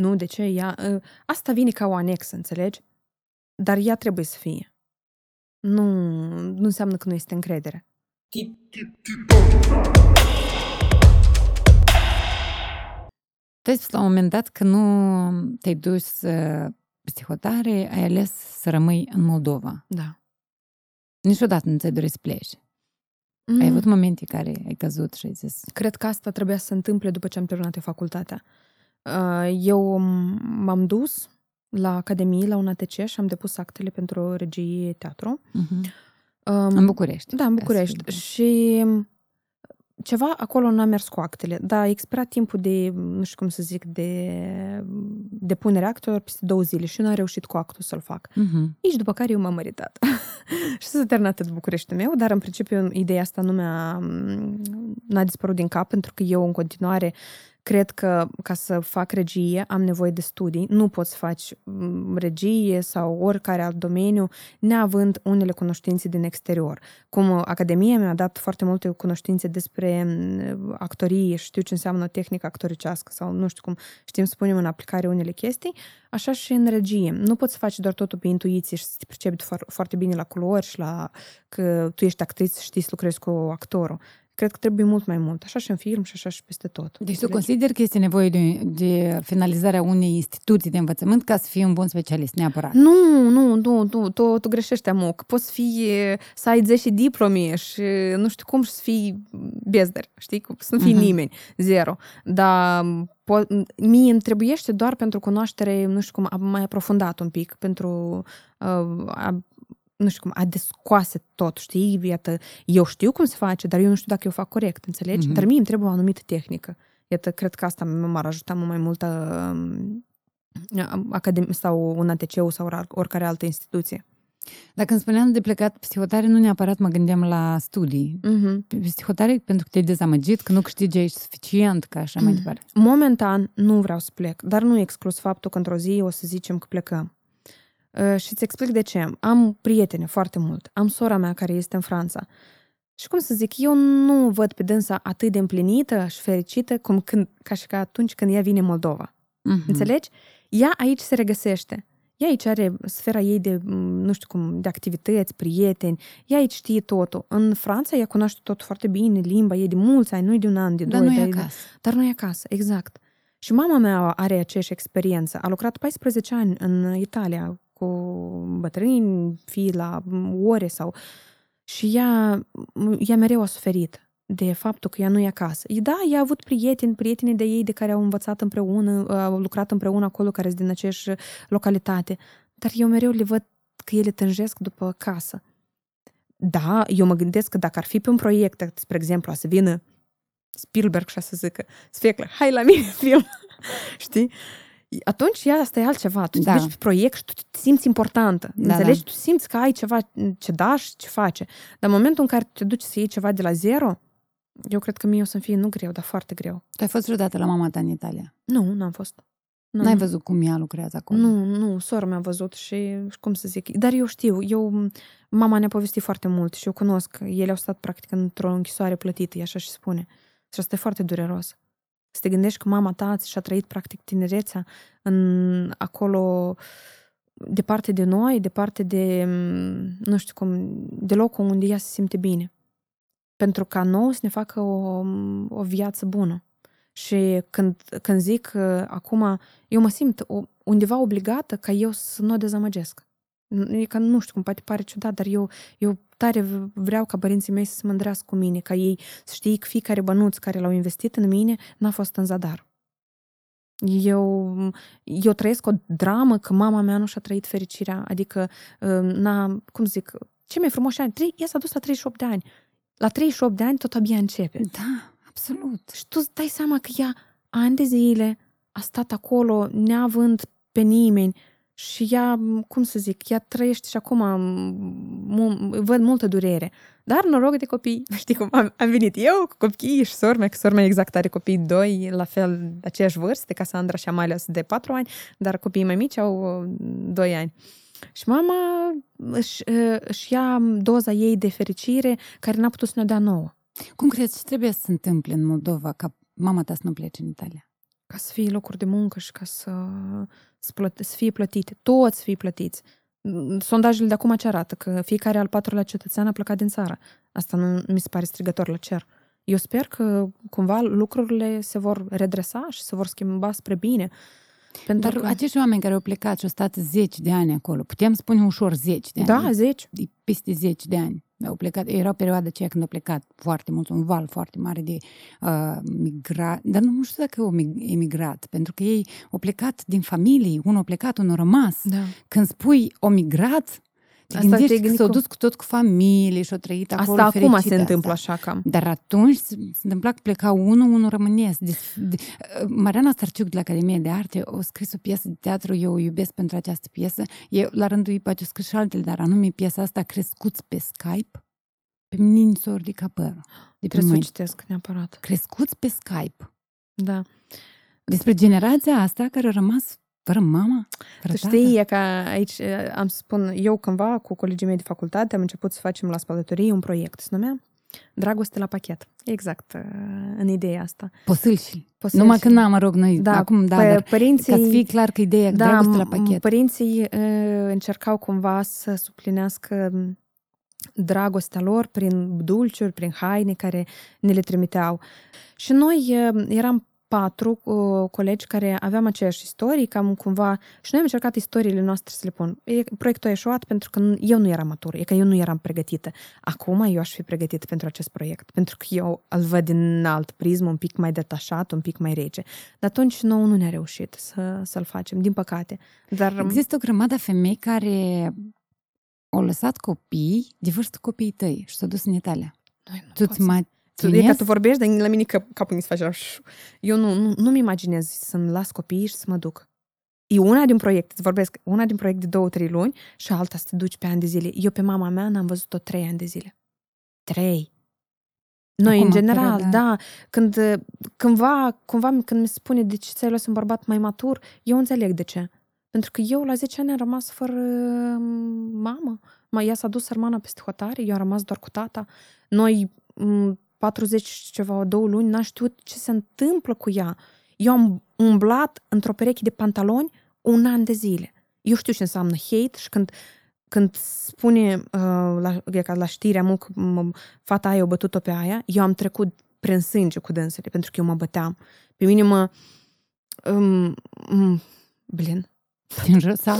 Nu, de ce? Ea, ă, asta vine ca o anexă, înțelegi? Dar ea trebuie să fie. Nu, nu înseamnă că nu este încredere. Tu ai spus la un moment dat că nu te-ai dus uh, psihotare, ai ales să rămâi în Moldova. Da. Niciodată nu ți-ai dorit să pleci. Mm. Ai avut momente care ai căzut și ai zis... Cred că asta trebuia să se întâmple după ce am terminat eu facultatea. Uh, Eu m- m-am dus la Academie, la un ATC și am depus actele pentru regie teatru. Uh-huh. Um, În București. Da, în ca să București. fie. Și ceva acolo nu a mers cu actele. Da, a expirat timpul de, nu știu cum să zic, de depunere actelor peste două zile și nu am reușit cu actul să-l fac. Mhm. Nici după care eu m-am măritat. și s-a terminat atât Bucureștiul meu, dar în principiu ideea asta nu mi-a n-a dispărut din cap, pentru că eu în continuare cred că ca să fac regie am nevoie de studii. Nu poți să faci mm, regie sau oricare alt domeniu neavând unele cunoștințe din exterior. Cum Academia mi-a dat foarte multe cunoștințe despre mm, actorie și știu ce înseamnă o tehnică actoricească sau nu știu cum știm să punem în aplicare unele chestii, așa și în regie. Nu poți să faci doar totul pe intuiție și să te pricepi foar- foarte bine la culori și la că tu ești actriță, știi să lucrezi cu actorul. Cred că trebuie mult mai mult. Așa și în film și așa și peste tot. Deci tu Înțelegi? consider că este nevoie de, de finalizarea unei instituții de învățământ ca să fii un bun specialist, neapărat. Nu, nu, nu, nu, tu, tu greșești, amuc. Poți fi, să ai 10 diplome și nu știu cum și să fii bezder, știi? Cum- Să nu fii Mhm. nimeni, zero. Dar po- mie îmi trebuiește doar pentru cunoaștere, nu știu cum, a mai aprofundat un pic, pentru uh, a, nu știu cum, a descoase tot, știi? Iată, eu știu cum se face, dar eu nu știu dacă eu fac corect, înțelegi? Mhm. Dar mie îmi trebuie o anumită tehnică. Iată, cred că asta m-ar ajuta mult mai mult uh, academie sau un ATC sau or- oricare altă instituție. Dacă îmi spuneam de plecat psihotare, nu neapărat mă gândeam la studii. Mm-hmm. Psihotare pentru că te-ai dezamăgit, că nu câștigi aici suficient, ca așa mai Mm. departe. Momentan nu vreau să plec, dar nu exclus faptul că într-o zi o să zicem că plecăm. Uh, și îți explic de ce. Am prietene foarte mult. Am sora mea care este în Franța. Și cum să zic, eu nu văd pe dânsa atât de împlinită și fericită cum când, ca și ca atunci când ea vine în Moldova. Mhm. Înțelegi? Ea aici se regăsește. Ea aici are sfera ei de, m, nu știu cum, de activități, prieteni. Ea aici știe totul. În Franța ea cunoaște totul foarte bine, limba e de mulți ani, nu e de un an, de Dar doi. nu e de- acasă. Dar nu e acasă, exact. Și mama mea are aceeași experiență. A lucrat 14 ani în Italia cu bătrâni, fii la ore sau... Și ea, ea mereu a suferit de faptul că ea nu e acasă. Da, ea a avut prieteni, prieteni de ei de care au învățat împreună, au lucrat împreună acolo, care sunt din aceeași localitate. Dar eu mereu le văd că ele tânjesc după casă. Da, eu mă gândesc că dacă ar fi pe un proiect, spre exemplu, a să vină Spielberg și a să zică, Sfeclă, hai la mine film, știi? Atunci ea asta e altceva. Tu Da. te duci pe proiect și tu te simți importantă. Da, înțelegi? da. Tu simți că ai ceva ce da și ce face. Dar în momentul în care te duci să iei ceva de la zero, eu cred că mie o să-mi fie nu greu, dar foarte greu. Tu ai fost vreodată la mama ta în Italia? Nu, n-am fost. Nu. N-ai văzut cum ea lucrează acolo? Nu, nu, sora mea a văzut și, cum să zic, dar eu știu, eu, mama ne-a povestit foarte mult și eu cunosc, ele au stat practic într-o închisoare plătită, e așa și spune. Și asta e foarte dureros. Să te gândești că mama ta și-a trăit practic tinerețea în acolo departe de noi, departe de, nu știu cum, de locul unde ea se simte bine. Pentru ca nou să ne facă o, o viață bună. Și când, când zic că acum eu mă simt o, undeva obligată ca eu să nu o dezamăgesc. E că nu știu cum, poate pare ciudat, dar eu, eu tare vreau ca părinții mei să se mândrească cu mine, ca ei să știi că fiecare bănuț care l-au investit în mine n-a fost în zadar. Eu, eu trăiesc o dramă că mama mea nu și-a trăit fericirea, adică n-a, cum zic, cei mai frumoși ani, ea s-a dus la 38 de ani. La 38 de ani tot abia începe. Da, absolut. Și tu îți dai seama că ea ani de zile a stat acolo neavând pe nimeni și ea, cum să zic, ea trăiește și acum mu- văd multă durere. Dar noroc de copii, știi cum, am, am venit eu cu copiii și sora mea, că sora mea exact are copii doi, la fel, de aceeași vârstă, Casandra și Amalia sunt de patru ani, dar copiii mai mici au uh, doi ani. Și mama își, își ia doza ei de fericire care n-a putut să ne dea nouă. Cum crezi ce trebuie să se întâmple în Moldova ca mama ta să nu plece în Italia? Ca să fie locuri de muncă și ca să, să, plăt- să fie plătite. Toți să fie plătiți. Sondajele de acum ce arată? Că fiecare al patrulea cetățean a plecat din țară. Asta nu mi se pare strigător la cer. Eu sper că cumva lucrurile se vor redresa și se vor schimba spre bine. Pentru Dar că... acești oameni care au plecat și au stat 10 de ani acolo, putem spune ușor 10 de ani. Da, 10. Peste 10 de ani. Au plecat, era o perioadă aceea când au plecat foarte mult, un val foarte mare de uh, migrat, dar nu știu dacă au emigrat, pentru că ei au plecat din familie, unul a plecat, unul a rămas. Da. Când spui o migrat, te Asta gândești că s-au dus cu tot cu familie și au trăit acolo Asta acum se întâmplă asta. așa cam. Dar atunci se întâmpla că pleca unul, unul rămânesc. De, de, Mariana Starciuc de la Academia de Arte a scris o piesă de teatru, eu o iubesc pentru această piesă. Eu, la rândul ei, poate scris și altele, dar anume piesa asta, Crescuți pe Skype, pe mine s-o ridica părul. De Trebuie să o citesc neapărat. Crescuți pe Skype. Da. Despre generația asta care a rămas fără mama? Fără tu știi, e că aici am să spun, eu cândva cu colegii mei de facultate am început să facem la spălătorie un proiect, se numea Dragoste la pachet. Exact, în ideea asta. Posâlși. Posâlși. Numai că n-am, mă rog, noi da, acum, da, dar părinții, ca să fie clar că ideea da, dragoste la pachet. Părinții uh, încercau cumva să suplinească dragostea lor prin dulciuri, prin haine care ne le trimiteau. Și noi uh, eram patru uh, colegi care aveam aceeași istorie, cam cumva, și noi am încercat istoriile noastre să le pun. E, proiectul a ieșuat pentru că eu nu eram matură, e că eu nu eram pregătită. Acum eu aș fi pregătită pentru acest proiect, pentru că eu îl văd din alt prism, un pic mai detașat, un pic mai rece. Dar atunci nouă nu ne-a reușit să, să-l facem, din păcate. Dar... Există o grămadă femei care au lăsat copii de vârstă copiii tăi și s-au dus în Italia. tu ți mai E ca tu vorbești, dar la mine că capul mi se face așa. Eu nu, nu, nu-mi imaginez să-mi las copiii și să mă duc. E una din proiecte, îți vorbesc, una din proiecte de două, trei luni și alta să te duci pe ani de zile. Eu pe mama mea n-am văzut-o trei ani de zile. Trei. Noi, Acum, în general, da. da, când cândva, cumva când mi se spune de ce ți-ai luat un bărbat mai matur, eu înțeleg de ce. Pentru că eu la 10 ani am rămas fără mm, mamă. Mai ea s-a dus sărmana peste hotare, eu am rămas doar cu tata. Noi 40 ceva, două luni, n-am știut ce se întâmplă cu ea. Eu am umblat într-o pereche de pantaloni un an de zile. Eu știu ce înseamnă hate și când, când spune uh, la, ca la știrea mă, fata aia o bătut-o pe aia, eu am trecut prin sânge cu dânsele, pentru că eu mă băteam. Pe mine mă... Um, um, blin. Sau?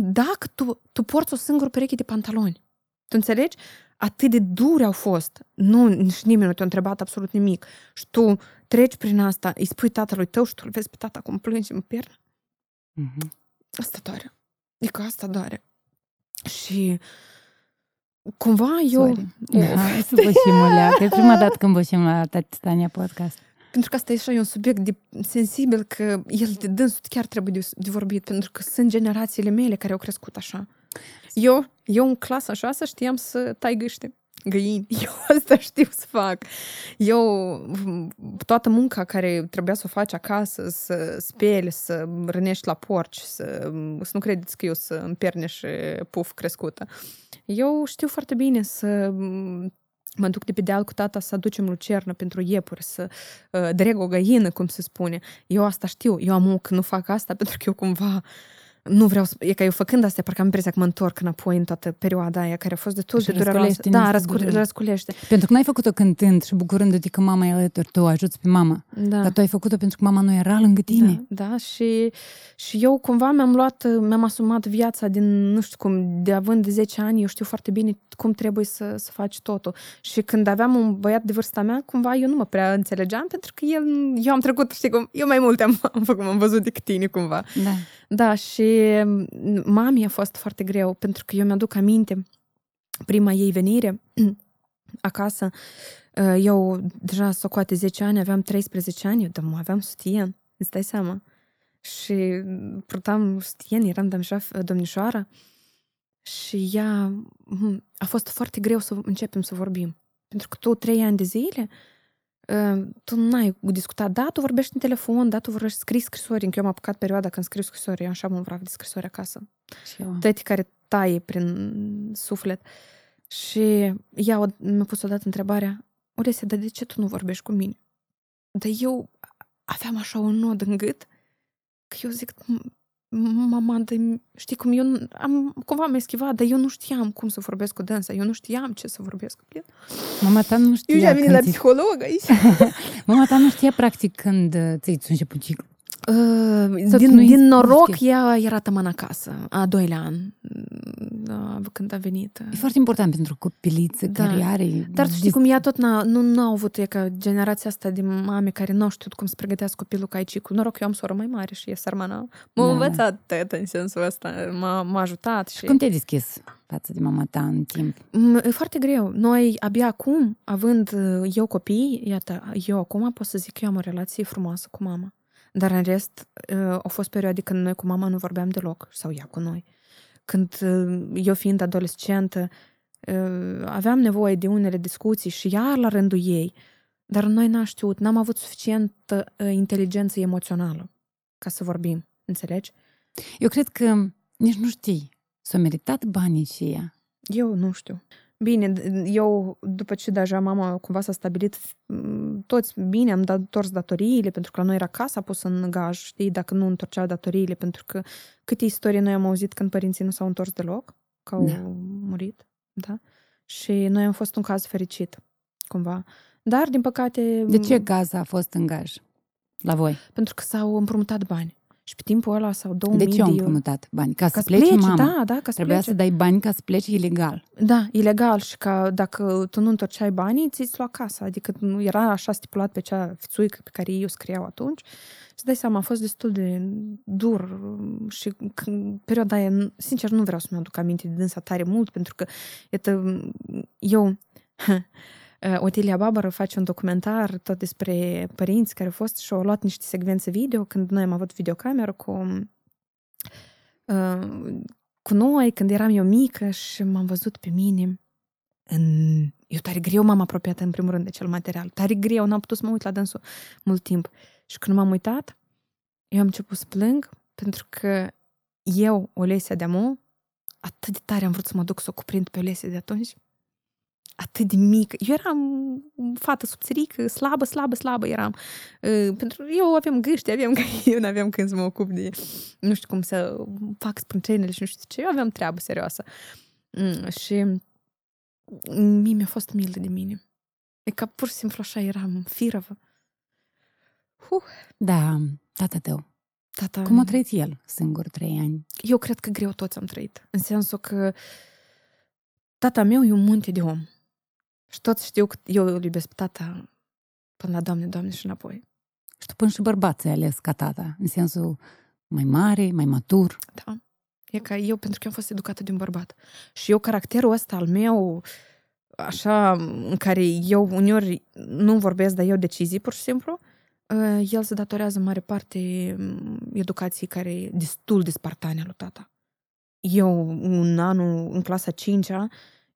Dacă tu, tu porți o singură pereche de pantaloni, tu înțelegi? Atât de dure au fost. Nu, nici nimeni nu te-a întrebat absolut nimic. Și tu treci prin asta, îi spui tatălui tău și tu îl vezi pe tata cum plânge în pernă. Mm-hmm. Asta doare. Adică asta doare. Și cumva eu... Sorry. Da, să vă și mă E prima dată când vă și la Titania Podcast. Pentru că asta e așa un subiect de sensibil că el de dânsul chiar trebuie de, de vorbit, pentru că sunt generațiile mele care au crescut așa. Eu, eu în clasa șasă știam să tai gâște găini. Eu asta știu să fac. Eu, toată munca care trebuia să o faci acasă, să speli, să rănești la porci, să, să nu credeți că eu să împerneș puf crescută. Eu știu foarte bine să mă duc de pe deal cu tata să aducem lucernă pentru iepuri, să uh, dreg o găină, cum se spune. Eu asta știu. Eu am că nu fac asta pentru că eu cumva uh, nu vreau să... E ca eu făcând astea, parcă am impresia că mă întorc înapoi în toată perioada aia care a fost destul de dureroasă. Da, răscule, răsculește. Pentru că nu ai făcut-o cântând și bucurându-te că mama e alături, tu ajuți pe mama. Da. Dar tu ai făcut-o pentru că mama nu era lângă tine. Da, da și, și eu cumva mi-am luat, mi-am asumat viața din, nu știu cum, de având de 10 ani, eu știu foarte bine cum trebuie să, să faci totul. Și când aveam un băiat de vârsta mea, cumva eu nu mă prea înțelegeam, pentru că el, eu am trecut, știi cum, eu mai multe am, am făcut, am văzut decât tine cumva. Da. Da, și mami a fost foarte greu, pentru că eu mi-aduc aminte prima ei venire acasă. Eu deja socoate 10 ani, aveam 13 ani, dar mă aveam sutien, îți dai seama. Și purtam sutien, eram deja domnișoară. Și ea a fost foarte greu să începem să vorbim. Pentru că tu trei ani de zile tu n-ai discutat, da, tu vorbești în telefon, da, tu vorbești, scris scrisori, încă eu am apucat perioada când scriu scrisori, eu așa mă vrag de scrisori acasă. Tăti care taie prin suflet. Și ea mi-a pus odată întrebarea, Oresia, dar de ce tu nu vorbești cu mine? Dar eu aveam așa un nod în gât, că eu zic, mama, de, știi cum, eu am, cumva am eschivat, dar eu nu știam cum să vorbesc cu dânsa, eu nu știam ce să vorbesc cu el. Mama ta nu știa. Eu și-am venit la ți- psiholog aici. Mama ta nu știa practic când uh, ți-ai început ciclu. Uh, Sau din, nu-i din noroc, schimb. ea era taman acasă, a doilea an, da, când a venit. E foarte important pentru copiliță Da. care are... Dar tu știi cum ea tot n-a, nu, nu a avut, e ca generația asta de mame care nu au știut cum să pregătească copilul ca ai ciclu. Noroc, eu am soră mai mare și e sărmana. M-a Da. învățat tătă în sensul ăsta, m-a, m-a ajutat. Și... Cum te-ai deschis față de mama ta în timp? Mm, E foarte greu. Noi, abia acum, având uh, eu copii, iată, eu acum pot să zic că eu am o relație frumoasă cu mama. Dar în rest, uh, au fost perioade când noi cu mama nu vorbeam deloc, sau ea cu noi. Când uh, eu fiind adolescentă, uh, aveam nevoie de unele discuții și ea la rândul ei, dar noi n-am știut, n-am avut suficientă uh, inteligență emoțională ca să vorbim, înțelegi? Eu cred că nici nu știi. S-a meritat banii și ea. Eu nu știu. Bine, d- eu, după ce deja mama cumva s-a stabilit, m, toți bine, am dat întors datoriile, pentru că la noi era casa pusă în gaj, știi, dacă nu întorceau datoriile, pentru că câte istorii noi am auzit când părinții nu s-au întors deloc, că au Da. murit, da? Și noi am fost un caz fericit, cumva. Dar, din păcate... De ce gaza a fost în gaj la voi? Pentru că s-au împrumutat bani. Și pe timpul ăla s-au 2000 De ce au de euro. împrumutat bani? Ca, Ca să să pleci plece, mama. da, da, ca să Trebuia plece. să dai bani ca să pleci ilegal. Da, ilegal și că dacă tu nu întorceai banii, ți-ți lua casa. Adică nu era așa stipulat pe cea fițuică pe care ei o scriau atunci. Și dai seama, a fost destul de dur și când, perioada aia, sincer, nu vreau să-mi aduc aminte de dânsa tare mult, pentru că, iată, eu, Otilia Babară face un documentar tot despre părinți care au fost și au luat niște secvențe video când noi am avut videocameră cu uh, cu noi când eram eu mică și m-am văzut pe mine în... Eu tare greu m-am apropiat în primul rând de cel material. Tare greu, n-am putut să mă uit la dânsul mult timp. Și când m-am uitat, eu am început să plâng pentru că eu, Olesia de Amu, atât de tare am vrut să mă duc să o cuprind pe Olesia de atunci. Atât de mică. Eu eram fată subțirică, slabă, slabă, slabă eram. Uh, pentru eu aveam gâște, aveam că eu nu aveam când să mă ocup de nu știu cum să fac sprâncenele și nu știu ce. Eu aveam treabă serioasă. Mm, și mie mi-a fost milă de mine. E ca pur și simplu așa eram firavă. Huh, Da, tata tău. tata, Cum a trăit el singur trei ani? eu cred că greu toți am trăit. În sensul că tata meu e un munte de om. Și ștoți știu că eu îl iubesc pe tata până la Doamne, Doamne și înapoi. Și tu până și bărbat ți-ai ales ca tata, în sensul mai mare, mai matur. Da. E ca eu, pentru că am fost educată de un bărbat. Și eu, caracterul ăsta al meu, așa, în care eu uneori nu vorbesc, dar eu decizii, pur și simplu, uh, el se datorează în mare parte mm, educației care e destul de spartane lui tata. Eu, un anul, în clasa 5-a,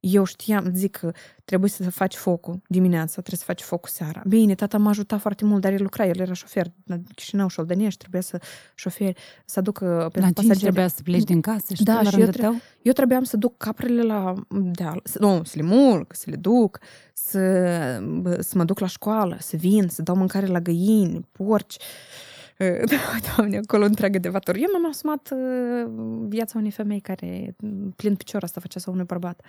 eu știam, zic că trebuie să faci focul dimineața, trebuie să faci focul seara. Bine, tata m-a ajutat foarte mult, dar el lucra, el era șofer la Chișinău și Oldănești, trebuia să șoferi, să aducă pe La cinci pasageri. trebuia să pleci din casă și Da, tu la și eu rândul tău? Eu trebuiam să duc caprele la deal, să, nu, să le mulc, să le duc, să, bă, să mă duc la școală, să vin, să dau mâncare la găini, porci. Uh, Doamne, acolo întreagă de vator. Eu mi-am asumat uh, viața unei femei care plin picior asta făcea sau unui bărbat.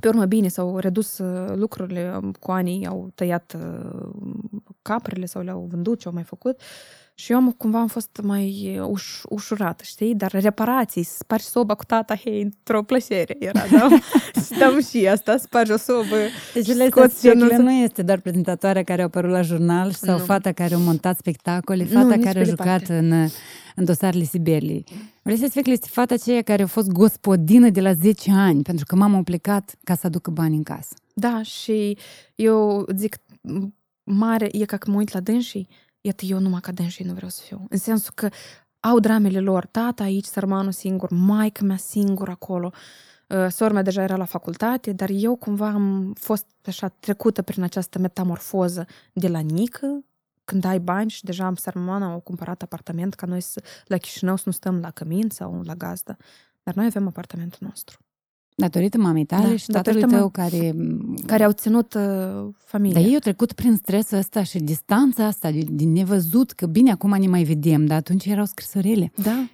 Pe urmă, bine, s-au redus uh, lucrurile cu anii, au tăiat uh, caprele sau le-au vândut ce au mai făcut și eu am, cumva am fost mai uș, ușurată, știi? Dar reparații, spargi soba cu tata, hei, într-o plăcere era, da? Stăm și asta, spargi o sobă, Deci scoți genul Leslie să- nu este doar prezentatoarea care a apărut la jurnal sau Nu. fata care a montat spectacole, Nu, fata nici care a pe jucat departe. în, în dosarele Sibeliei. Leslie Sfecla este fata aceea care a fost gospodină de la 10 ani, pentru că mama a plecat ca să aducă bani în casă. Da, și eu zic, m- mare, e ca că mă uit la dânsii, iată, eu numai ca dânsii nu vreau să fiu. În sensul că au dramele lor, tata aici, sărmanul singur, maica mea singur acolo, Uh, sora mea deja era la facultate, dar eu cumva am fost așa trecută prin această metamorfoză de la nică, când ai bani și deja am sărmana au cumpărat apartament ca noi să, la Chișinău să nu stăm la cămin sau la gazdă, dar noi avem apartamentul nostru. Datorită mamei tale Da, și tatălui datorită tău care... Care au ținut uh, familia. Dar ei au trecut prin stresul ăsta și distanța asta din, din nevăzut, că bine, acum ne mai vedem, dar atunci erau scrisorile. Da.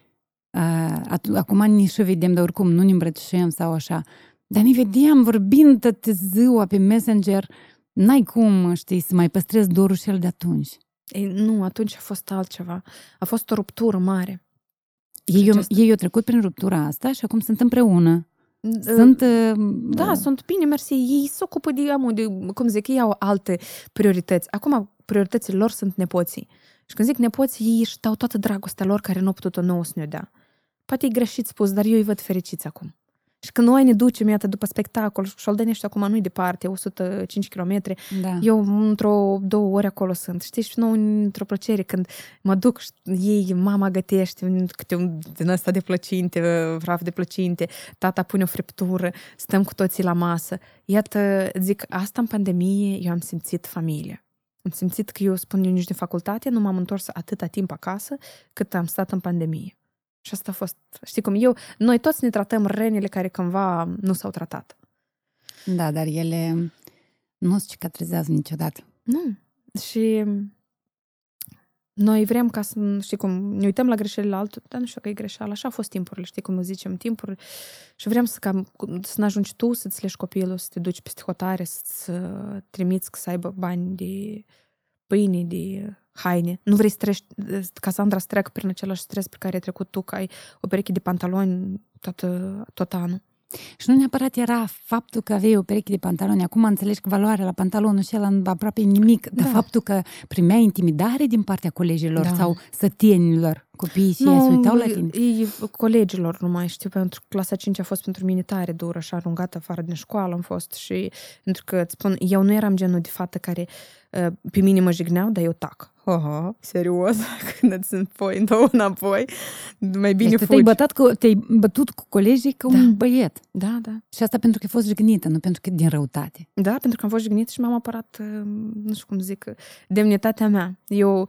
Uh, atu- acum ne și vedem, dar oricum nu ne îmbrățișăm sau așa. Dar ne vedeam vorbind tot ziua pe Messenger, n-ai cum, știi, să mai păstrezi dorul și el de atunci. Ei, nu, atunci a fost altceva. A fost o ruptură mare. Ei, au- Acest- ei au trecut prin ruptura asta și acum sunt împreună. Sunt... uh, Da, sunt bine, mersi. Ei se ocupă de, amul, de, cum zic, ei au alte priorități. Acum, prioritățile lor sunt nepoții. Și când zic nepoții, ei își dau toată dragostea lor care nu au putut-o nouă să ne dea. Poate e greșit spus, dar eu îi văd fericiți acum. Și când noi ne ducem, iată, după spectacol, și Oldenești acum nu-i departe, 105 km, Da. eu într-o două ori acolo sunt. Știi, și nouă într-o plăcere când mă duc și ei, mama gătește un- câte un din ăsta de plăcinte, vraf de plăcinte, tata pune o friptură, stăm cu toții la masă. Iată, zic, asta în pandemie eu am simțit familie. Am simțit că eu spun eu nici de facultate, nu m-am întors atâta timp acasă cât am stat în pandemie. Și asta a fost, știi cum, eu, noi toți ne tratăm rănile care cândva nu s-au tratat. Da, dar ele nu se cicatrizează niciodată. Nu. Și noi vrem ca să, știi cum, ne uităm la greșelile altul, dar nu știu că e greșeală. Așa au fost timpurile, știi cum zicem, timpuri. Și vrem să, cam, să ne ajungi tu să-ți leși copilul, să te duci peste hotare, să-ți uh, trimiți să aibă bani de pâine, de haine. Nu vrei să treci, ca Sandra să treacă prin același stres pe care ai trecut tu, că ai o pereche de pantaloni tot, tot anul. Și nu neapărat era faptul că aveai o pereche de pantaloni. Acum înțelegi că valoarea la pantalonul și el aproape nimic. Dar Da. faptul că primeai intimidare din partea colegilor Da. sau sătienilor, copiii și ei se uitau la tine. ei, colegilor nu mai știu, pentru că clasa 5 a fost pentru mine tare dură și aruncată afară din școală am fost și pentru că îți spun, eu nu eram genul de fată care uh, pe mine mă jigneau, dar eu tac. Aha, serios? Când îți înapoi, într înapoi, mai bine Deci tu fugi. te-ai, bătat cu, te-ai bătut cu colegii ca Da. un băiet. Da, da. Și asta pentru că ai fost jignită, nu pentru că din răutate. Da, pentru că am fost jignit și m-am apărat, uh, nu știu cum zic, uh, demnitatea mea. Eu, uh,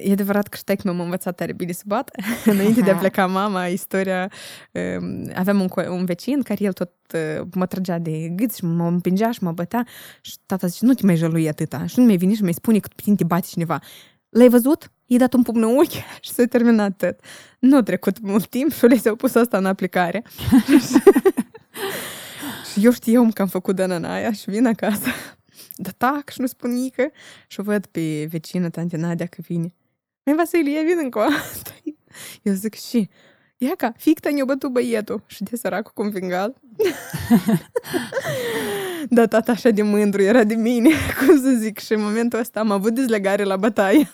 e adevărat că știi că m-am învățat tare bine să bat. Înainte de a pleca mama, istoria, uh, aveam un, co- un vecin care el tot uh, mă trăgea de gât și mă împingea și mă bătea și tata zice, nu te mai jălui atâta. Și nu mi-ai venit și mi-ai spune că pe tine te bate cineva. L-ai văzut? I-ai dat un pumn în ochi și s-a terminat tot. Nu a trecut mult timp și le s-au pus asta în aplicare. Și eu știam că am făcut dana aia și vin acasă. Da tac și nu spun nică. Și o văd pe vecină, tante Nadia, că vine. Mai Vasilie, vin încă o dată. Eu zic și, ia ca, ficta ne-a bătut băietul. Și de săracul cu un fingal. da, tata așa de mândru era de mine, cum să zic. Și în momentul ăsta am avut dezlegare la bătaie.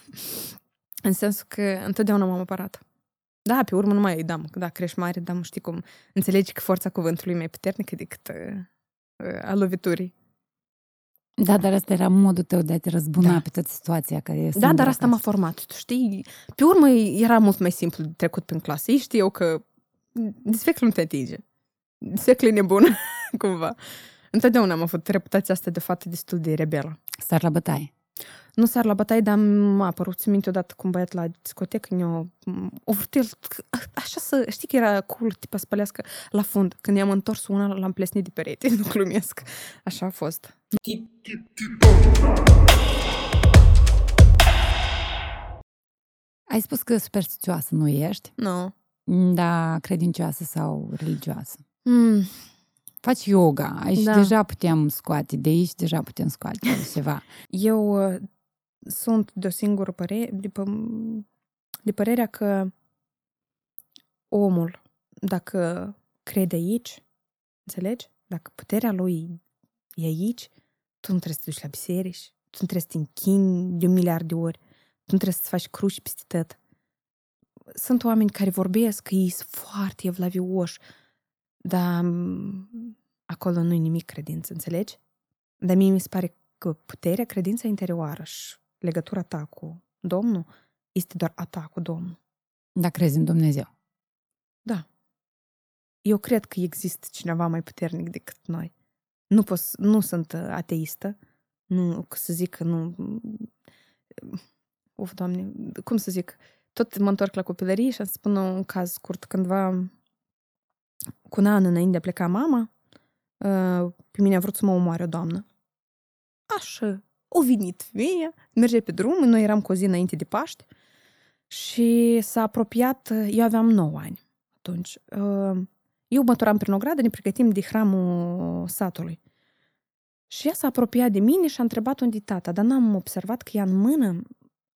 În sensul că întotdeauna m-am apărat. Da, pe urmă nu mai îi dam. Da, crești mare, dar știi cum. Înțelegi că forța cuvântului e mai puternică decât uh, uh, a loviturii. Da, dar asta era modul tău de a te răzbuna Da. pe toată situația care e Da, singură dar asta m-a acasă. format. Tu știi, pe urmă era mult mai simplu de trecut prin clasă. Ei știu că desfeclul nu te atinge. Desfeclul e nebun, cumva. Întotdeauna am avut reputația asta de fată destul de rebelă. Sar la bătaie. Nu sar la bătaie, dar m-a apărut, țin minte odată cu un băiat la discotecă, ne-o, o vrut el, așa să, știi că era cool, tipa să pălească la fund. Când i-am întors una, l-am plesnit de perete, nu glumesc. Așa a fost. Ai spus că superstițioasă nu ești, Nu. dar credincioasă sau religioasă. Mm. Faci yoga, aici Da. deja putem scoate, de aici deja putem scoate ceva. Eu uh, sunt de o singură părere, de, pă- de părerea că omul, dacă crede aici, înțelegi? Dacă puterea lui e aici, tu nu trebuie să te duci la biserici, tu nu trebuie să te închini de un miliard de ori, tu nu trebuie să-ți faci cruci peste tot. Sunt oameni care vorbesc că ei sunt foarte evlavioși, dar m, acolo nu-i nimic credință, înțelegi? Dar mie mi se pare că puterea, credința interioară și legătura ta cu Domnul este doar a ta cu Domnul. Dar crezi în Dumnezeu. Da. Eu cred că există cineva mai puternic decât noi. Nu, pos, nu sunt uh, ateistă, nu că să zic că nu... Uf, Doamne, cum să zic? Tot mă întorc la copilărie și am să spun un caz scurt. Cândva cu un an înainte de a pleca mama, uh, pe mine a vrut să mă omoare o doamnă. Așa, o venit femeia, merge pe drum, noi eram cu o zi înainte de Paște și s-a apropiat, eu aveam 9 ani atunci. Uh, eu măturam prin o gradă, ne pregătim de hramul satului. Și ea s-a apropiat de mine și a întrebat unde tata, dar n-am observat că ea în mână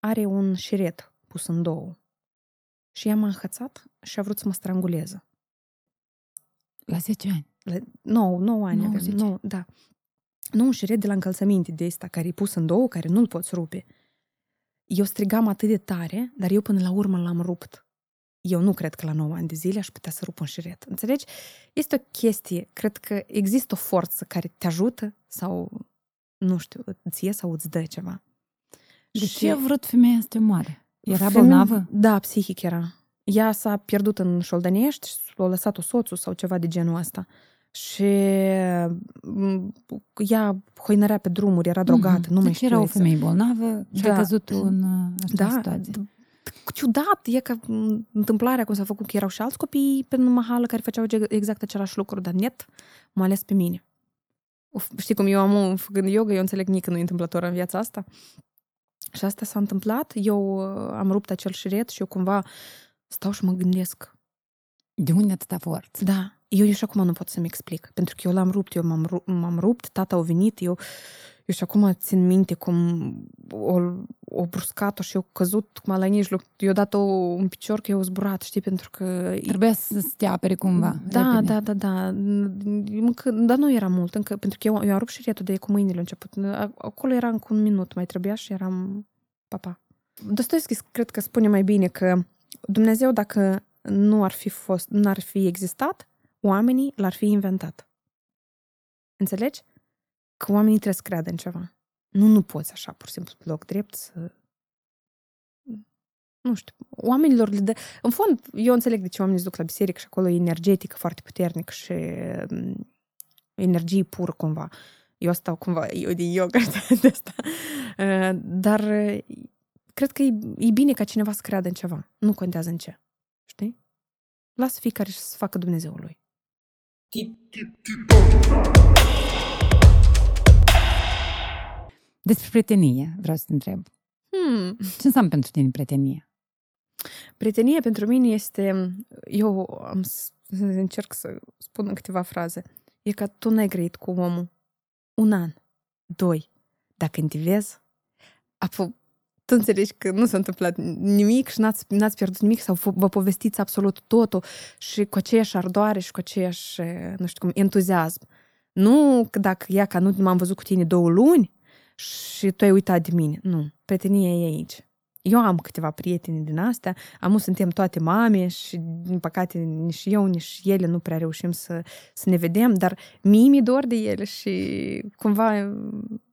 are un șiret pus în două. Și ea m-a înhățat și a vrut să mă stranguleze. La 10 ani? La 9, 9 ani 9, avem. 9, da. Nu un șiret de la încălțăminte de ăsta care e pus în două, care nu-l poți rupe. Eu strigam atât de tare, dar eu până la urmă l-am rupt. Eu nu cred că la 9 ani de zile aș putea să rup un șiret. Înțelegi? Este o chestie, cred că există o forță care te ajută sau, nu știu, ție sau îți dă ceva. De și ce a vrut femeia să te moare? Era bolnavă? Da, psihic era. Ea s-a pierdut în Șoldănești și a lăsat-o soțul sau ceva de genul ăsta. Și ea hoinărea pe drumuri, era drogată, mm-hmm. nu mai deci știu. era o femeie bolnavă și da. a căzut în această da. situație. Ciudat, e că întâmplarea cum s-a făcut, că erau și alți copii pe mahală care făceau exact același lucru, dar net m-a ales pe mine. Uf, știi cum eu am, făcând yoga, eu înțeleg nici că nu e întâmplător în viața asta. Și asta s-a întâmplat, eu uh, am rupt acel șiret și eu cumva stau și mă gândesc. De unde atâta forță? Da, eu nici acum nu pot să-mi explic, pentru că eu l-am rupt, eu m-am, rupt, m-am rupt, tata a venit, eu, eu și acum țin minte cum o, o bruscat-o și eu căzut cum la mijloc, eu dat o, un picior că eu zburat, știi, pentru că... Trebuia să te apere cumva. Da, repede. da, da, da, încă, dar nu era mult, încă, pentru că eu, eu am rupt șiretul de cu mâinile început. Acolo era încă un minut, mai trebuia și eram papa. Dostoevski cred că spune mai bine că Dumnezeu, dacă nu ar fi fost, nu ar fi existat, oamenii l-ar fi inventat. Înțelegi? Că oamenii trebuie să creadă în ceva. Nu, nu poți așa, pur și simplu, pe loc drept să... Nu știu, oamenilor le dă... În fond, eu înțeleg de ce oamenii se duc la biserică și acolo e energetică foarte puternic și mm, energie pură cumva. Eu stau cumva, eu din yoga de asta. Dar cred că e, e bine ca cineva să creadă în ceva. Nu contează în ce. Știi? Lasă fiecare să facă Dumnezeul lui. Despre prietenie vreau să te întreb. Hmm. Ce înseamnă pentru tine prietenie? Prietenie pentru mine este, eu am să încerc să spun în câteva fraze, e că tu n-ai grăit cu omul un an, doi. Dacă te vezi, apoi tu înțelegi că nu s-a întâmplat nimic și n-ați, n-ați pierdut nimic sau vă povestiți absolut totul și cu aceeași ardoare și cu aceeași, nu știu cum, entuziasm. Nu că dacă ea ca nu m-am văzut cu tine două luni și tu ai uitat de mine. Nu, prietenia e aici. Eu am câteva prieteni din astea, am suntem toate mame și, din păcate, nici eu, nici ele nu prea reușim să, să ne vedem, dar mie mi dor de ele și cumva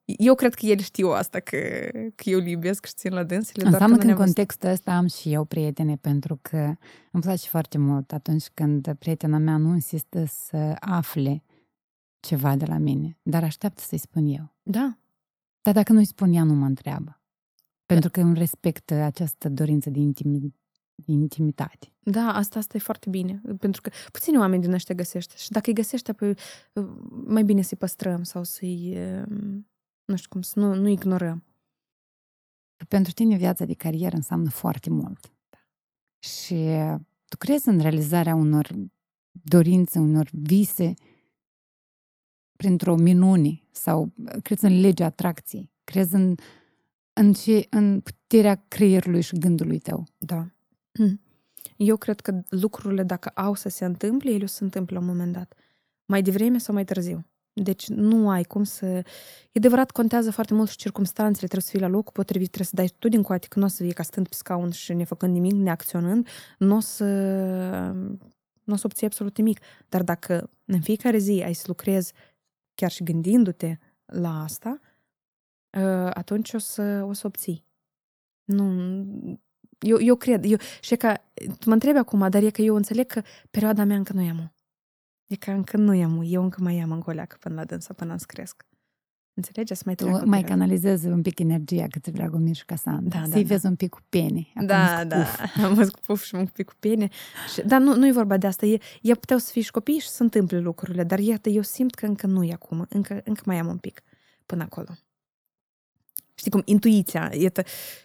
eu cred că el știu asta, că, că eu îl iubesc și țin la dânsele. Înseamnă că în contextul ăsta am și eu prietene, pentru că îmi place foarte mult atunci când prietena mea nu insistă să afle ceva de la mine, dar așteaptă să-i spun eu. Da. Dar dacă nu-i spun ea, nu mă întreabă. Pentru că îmi respectă această dorință de intimitate intimitate. Da, asta, asta e foarte bine, pentru că puțini oameni din ăștia găsește și dacă îi găsește, apoi mai bine să-i păstrăm sau să-i nu știu cum, să nu, nu ignorăm. Pentru tine viața de carieră înseamnă foarte mult. Și tu crezi în realizarea unor dorințe, unor vise printr-o minune sau crezi în legea atracției, crezi în, în, ce, în puterea creierului și gândului tău. Da. Eu cred că lucrurile, dacă au să se întâmple, ele o să se întâmple la un moment dat. Mai devreme sau mai târziu. Deci nu ai cum să... E adevărat, contează foarte mult și circumstanțele, trebuie să fii la locul potrivit, trebuie să dai tu din coate, că nu o să fie ca stând pe scaun și nefăcând nimic, neacționând, nu o să, nu o să obții absolut nimic. Dar dacă în fiecare zi ai să lucrezi chiar și gândindu-te la asta, ă, atunci o să, o să obții. Nu, eu, eu cred, eu, și că mă întrebi acum, dar e că eu înțeleg că perioada mea încă nu e amul. E că încă nu am, eu încă mai am în goleacă până la dânsa, până îmi cresc. Înțelegi? Să mai Tu treacă o mai perioadă. canalizezi un pic energia către Dragomir și Casandra. Da, da, Să-i da. vezi un pic cu pene. acum Da, sunt da, puf. am văzut cu puf și un pic cu pene. Și, dar nu, nu e vorba de asta. E, ea puteau să fie și copii și să întâmple lucrurile, dar iată, eu simt că încă nu e acum. Încă, încă mai am un pic până acolo. Știi cum? Intuiția. Iată, m,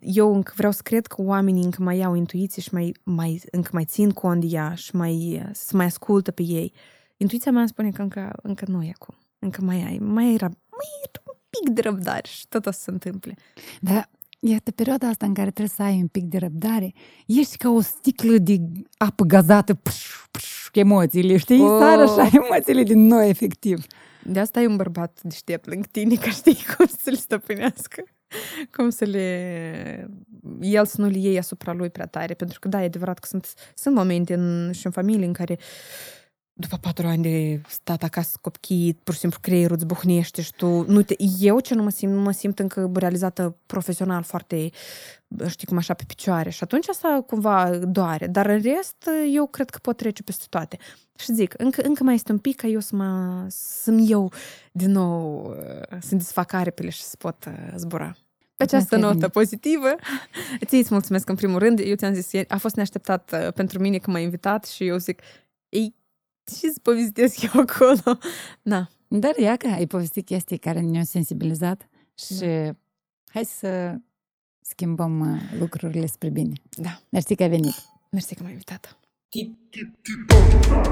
eu încă vreau să cred că oamenii încă mai au intuiție și mai, mai, încă mai țin cont de ea și mai, să mai ascultă pe ei. Intuiția mea îmi spune că încă, încă nu e acum. Încă mai ai, mai era, mai e un pic de răbdare și tot o să se întâmple. Dar iată, perioada asta în care trebuie să ai un pic de răbdare, ești ca o sticlă de apă gazată, pș, pș, emoțiile, știi? Oh. Sar așa emoțiile din nou, efectiv. De asta e un bărbat deștept lângă tine, ca știi cum să le stăpânească. Cum să le... El să nu le iei asupra lui prea tare. Pentru că, da, e adevărat că sunt, sunt momente în, și în familie în care după patru ani de stat acasă cu copiii, pur și simplu creierul îți buhnește și tu... Nu te, eu ce nu mă simt, nu mă simt încă realizată profesional foarte, știi cum așa, pe picioare. Și atunci asta cumva doare. Dar în rest, eu cred că pot trece peste toate. Și zic, încă, încă mai este un pic ca eu să mă, să-mi iau din nou, uh, să-mi desfac aripile și să pot uh, zbura. Pe această Mulțumesc, notă pozitivă, ție îți mulțumesc în primul rând. Eu ți-am zis ieri, a fost neașteptat uh, pentru mine că m-ai invitat și eu zic, ei, ce să povestesc eu acolo? Na, Dar ia că ai povestit chestii care ne-au sensibilizat și Da. hai să schimbăm uh, lucrurile spre bine. da, Mersi că ai venit. mersi că m-ai invitat. Tip, tip, tip, boom.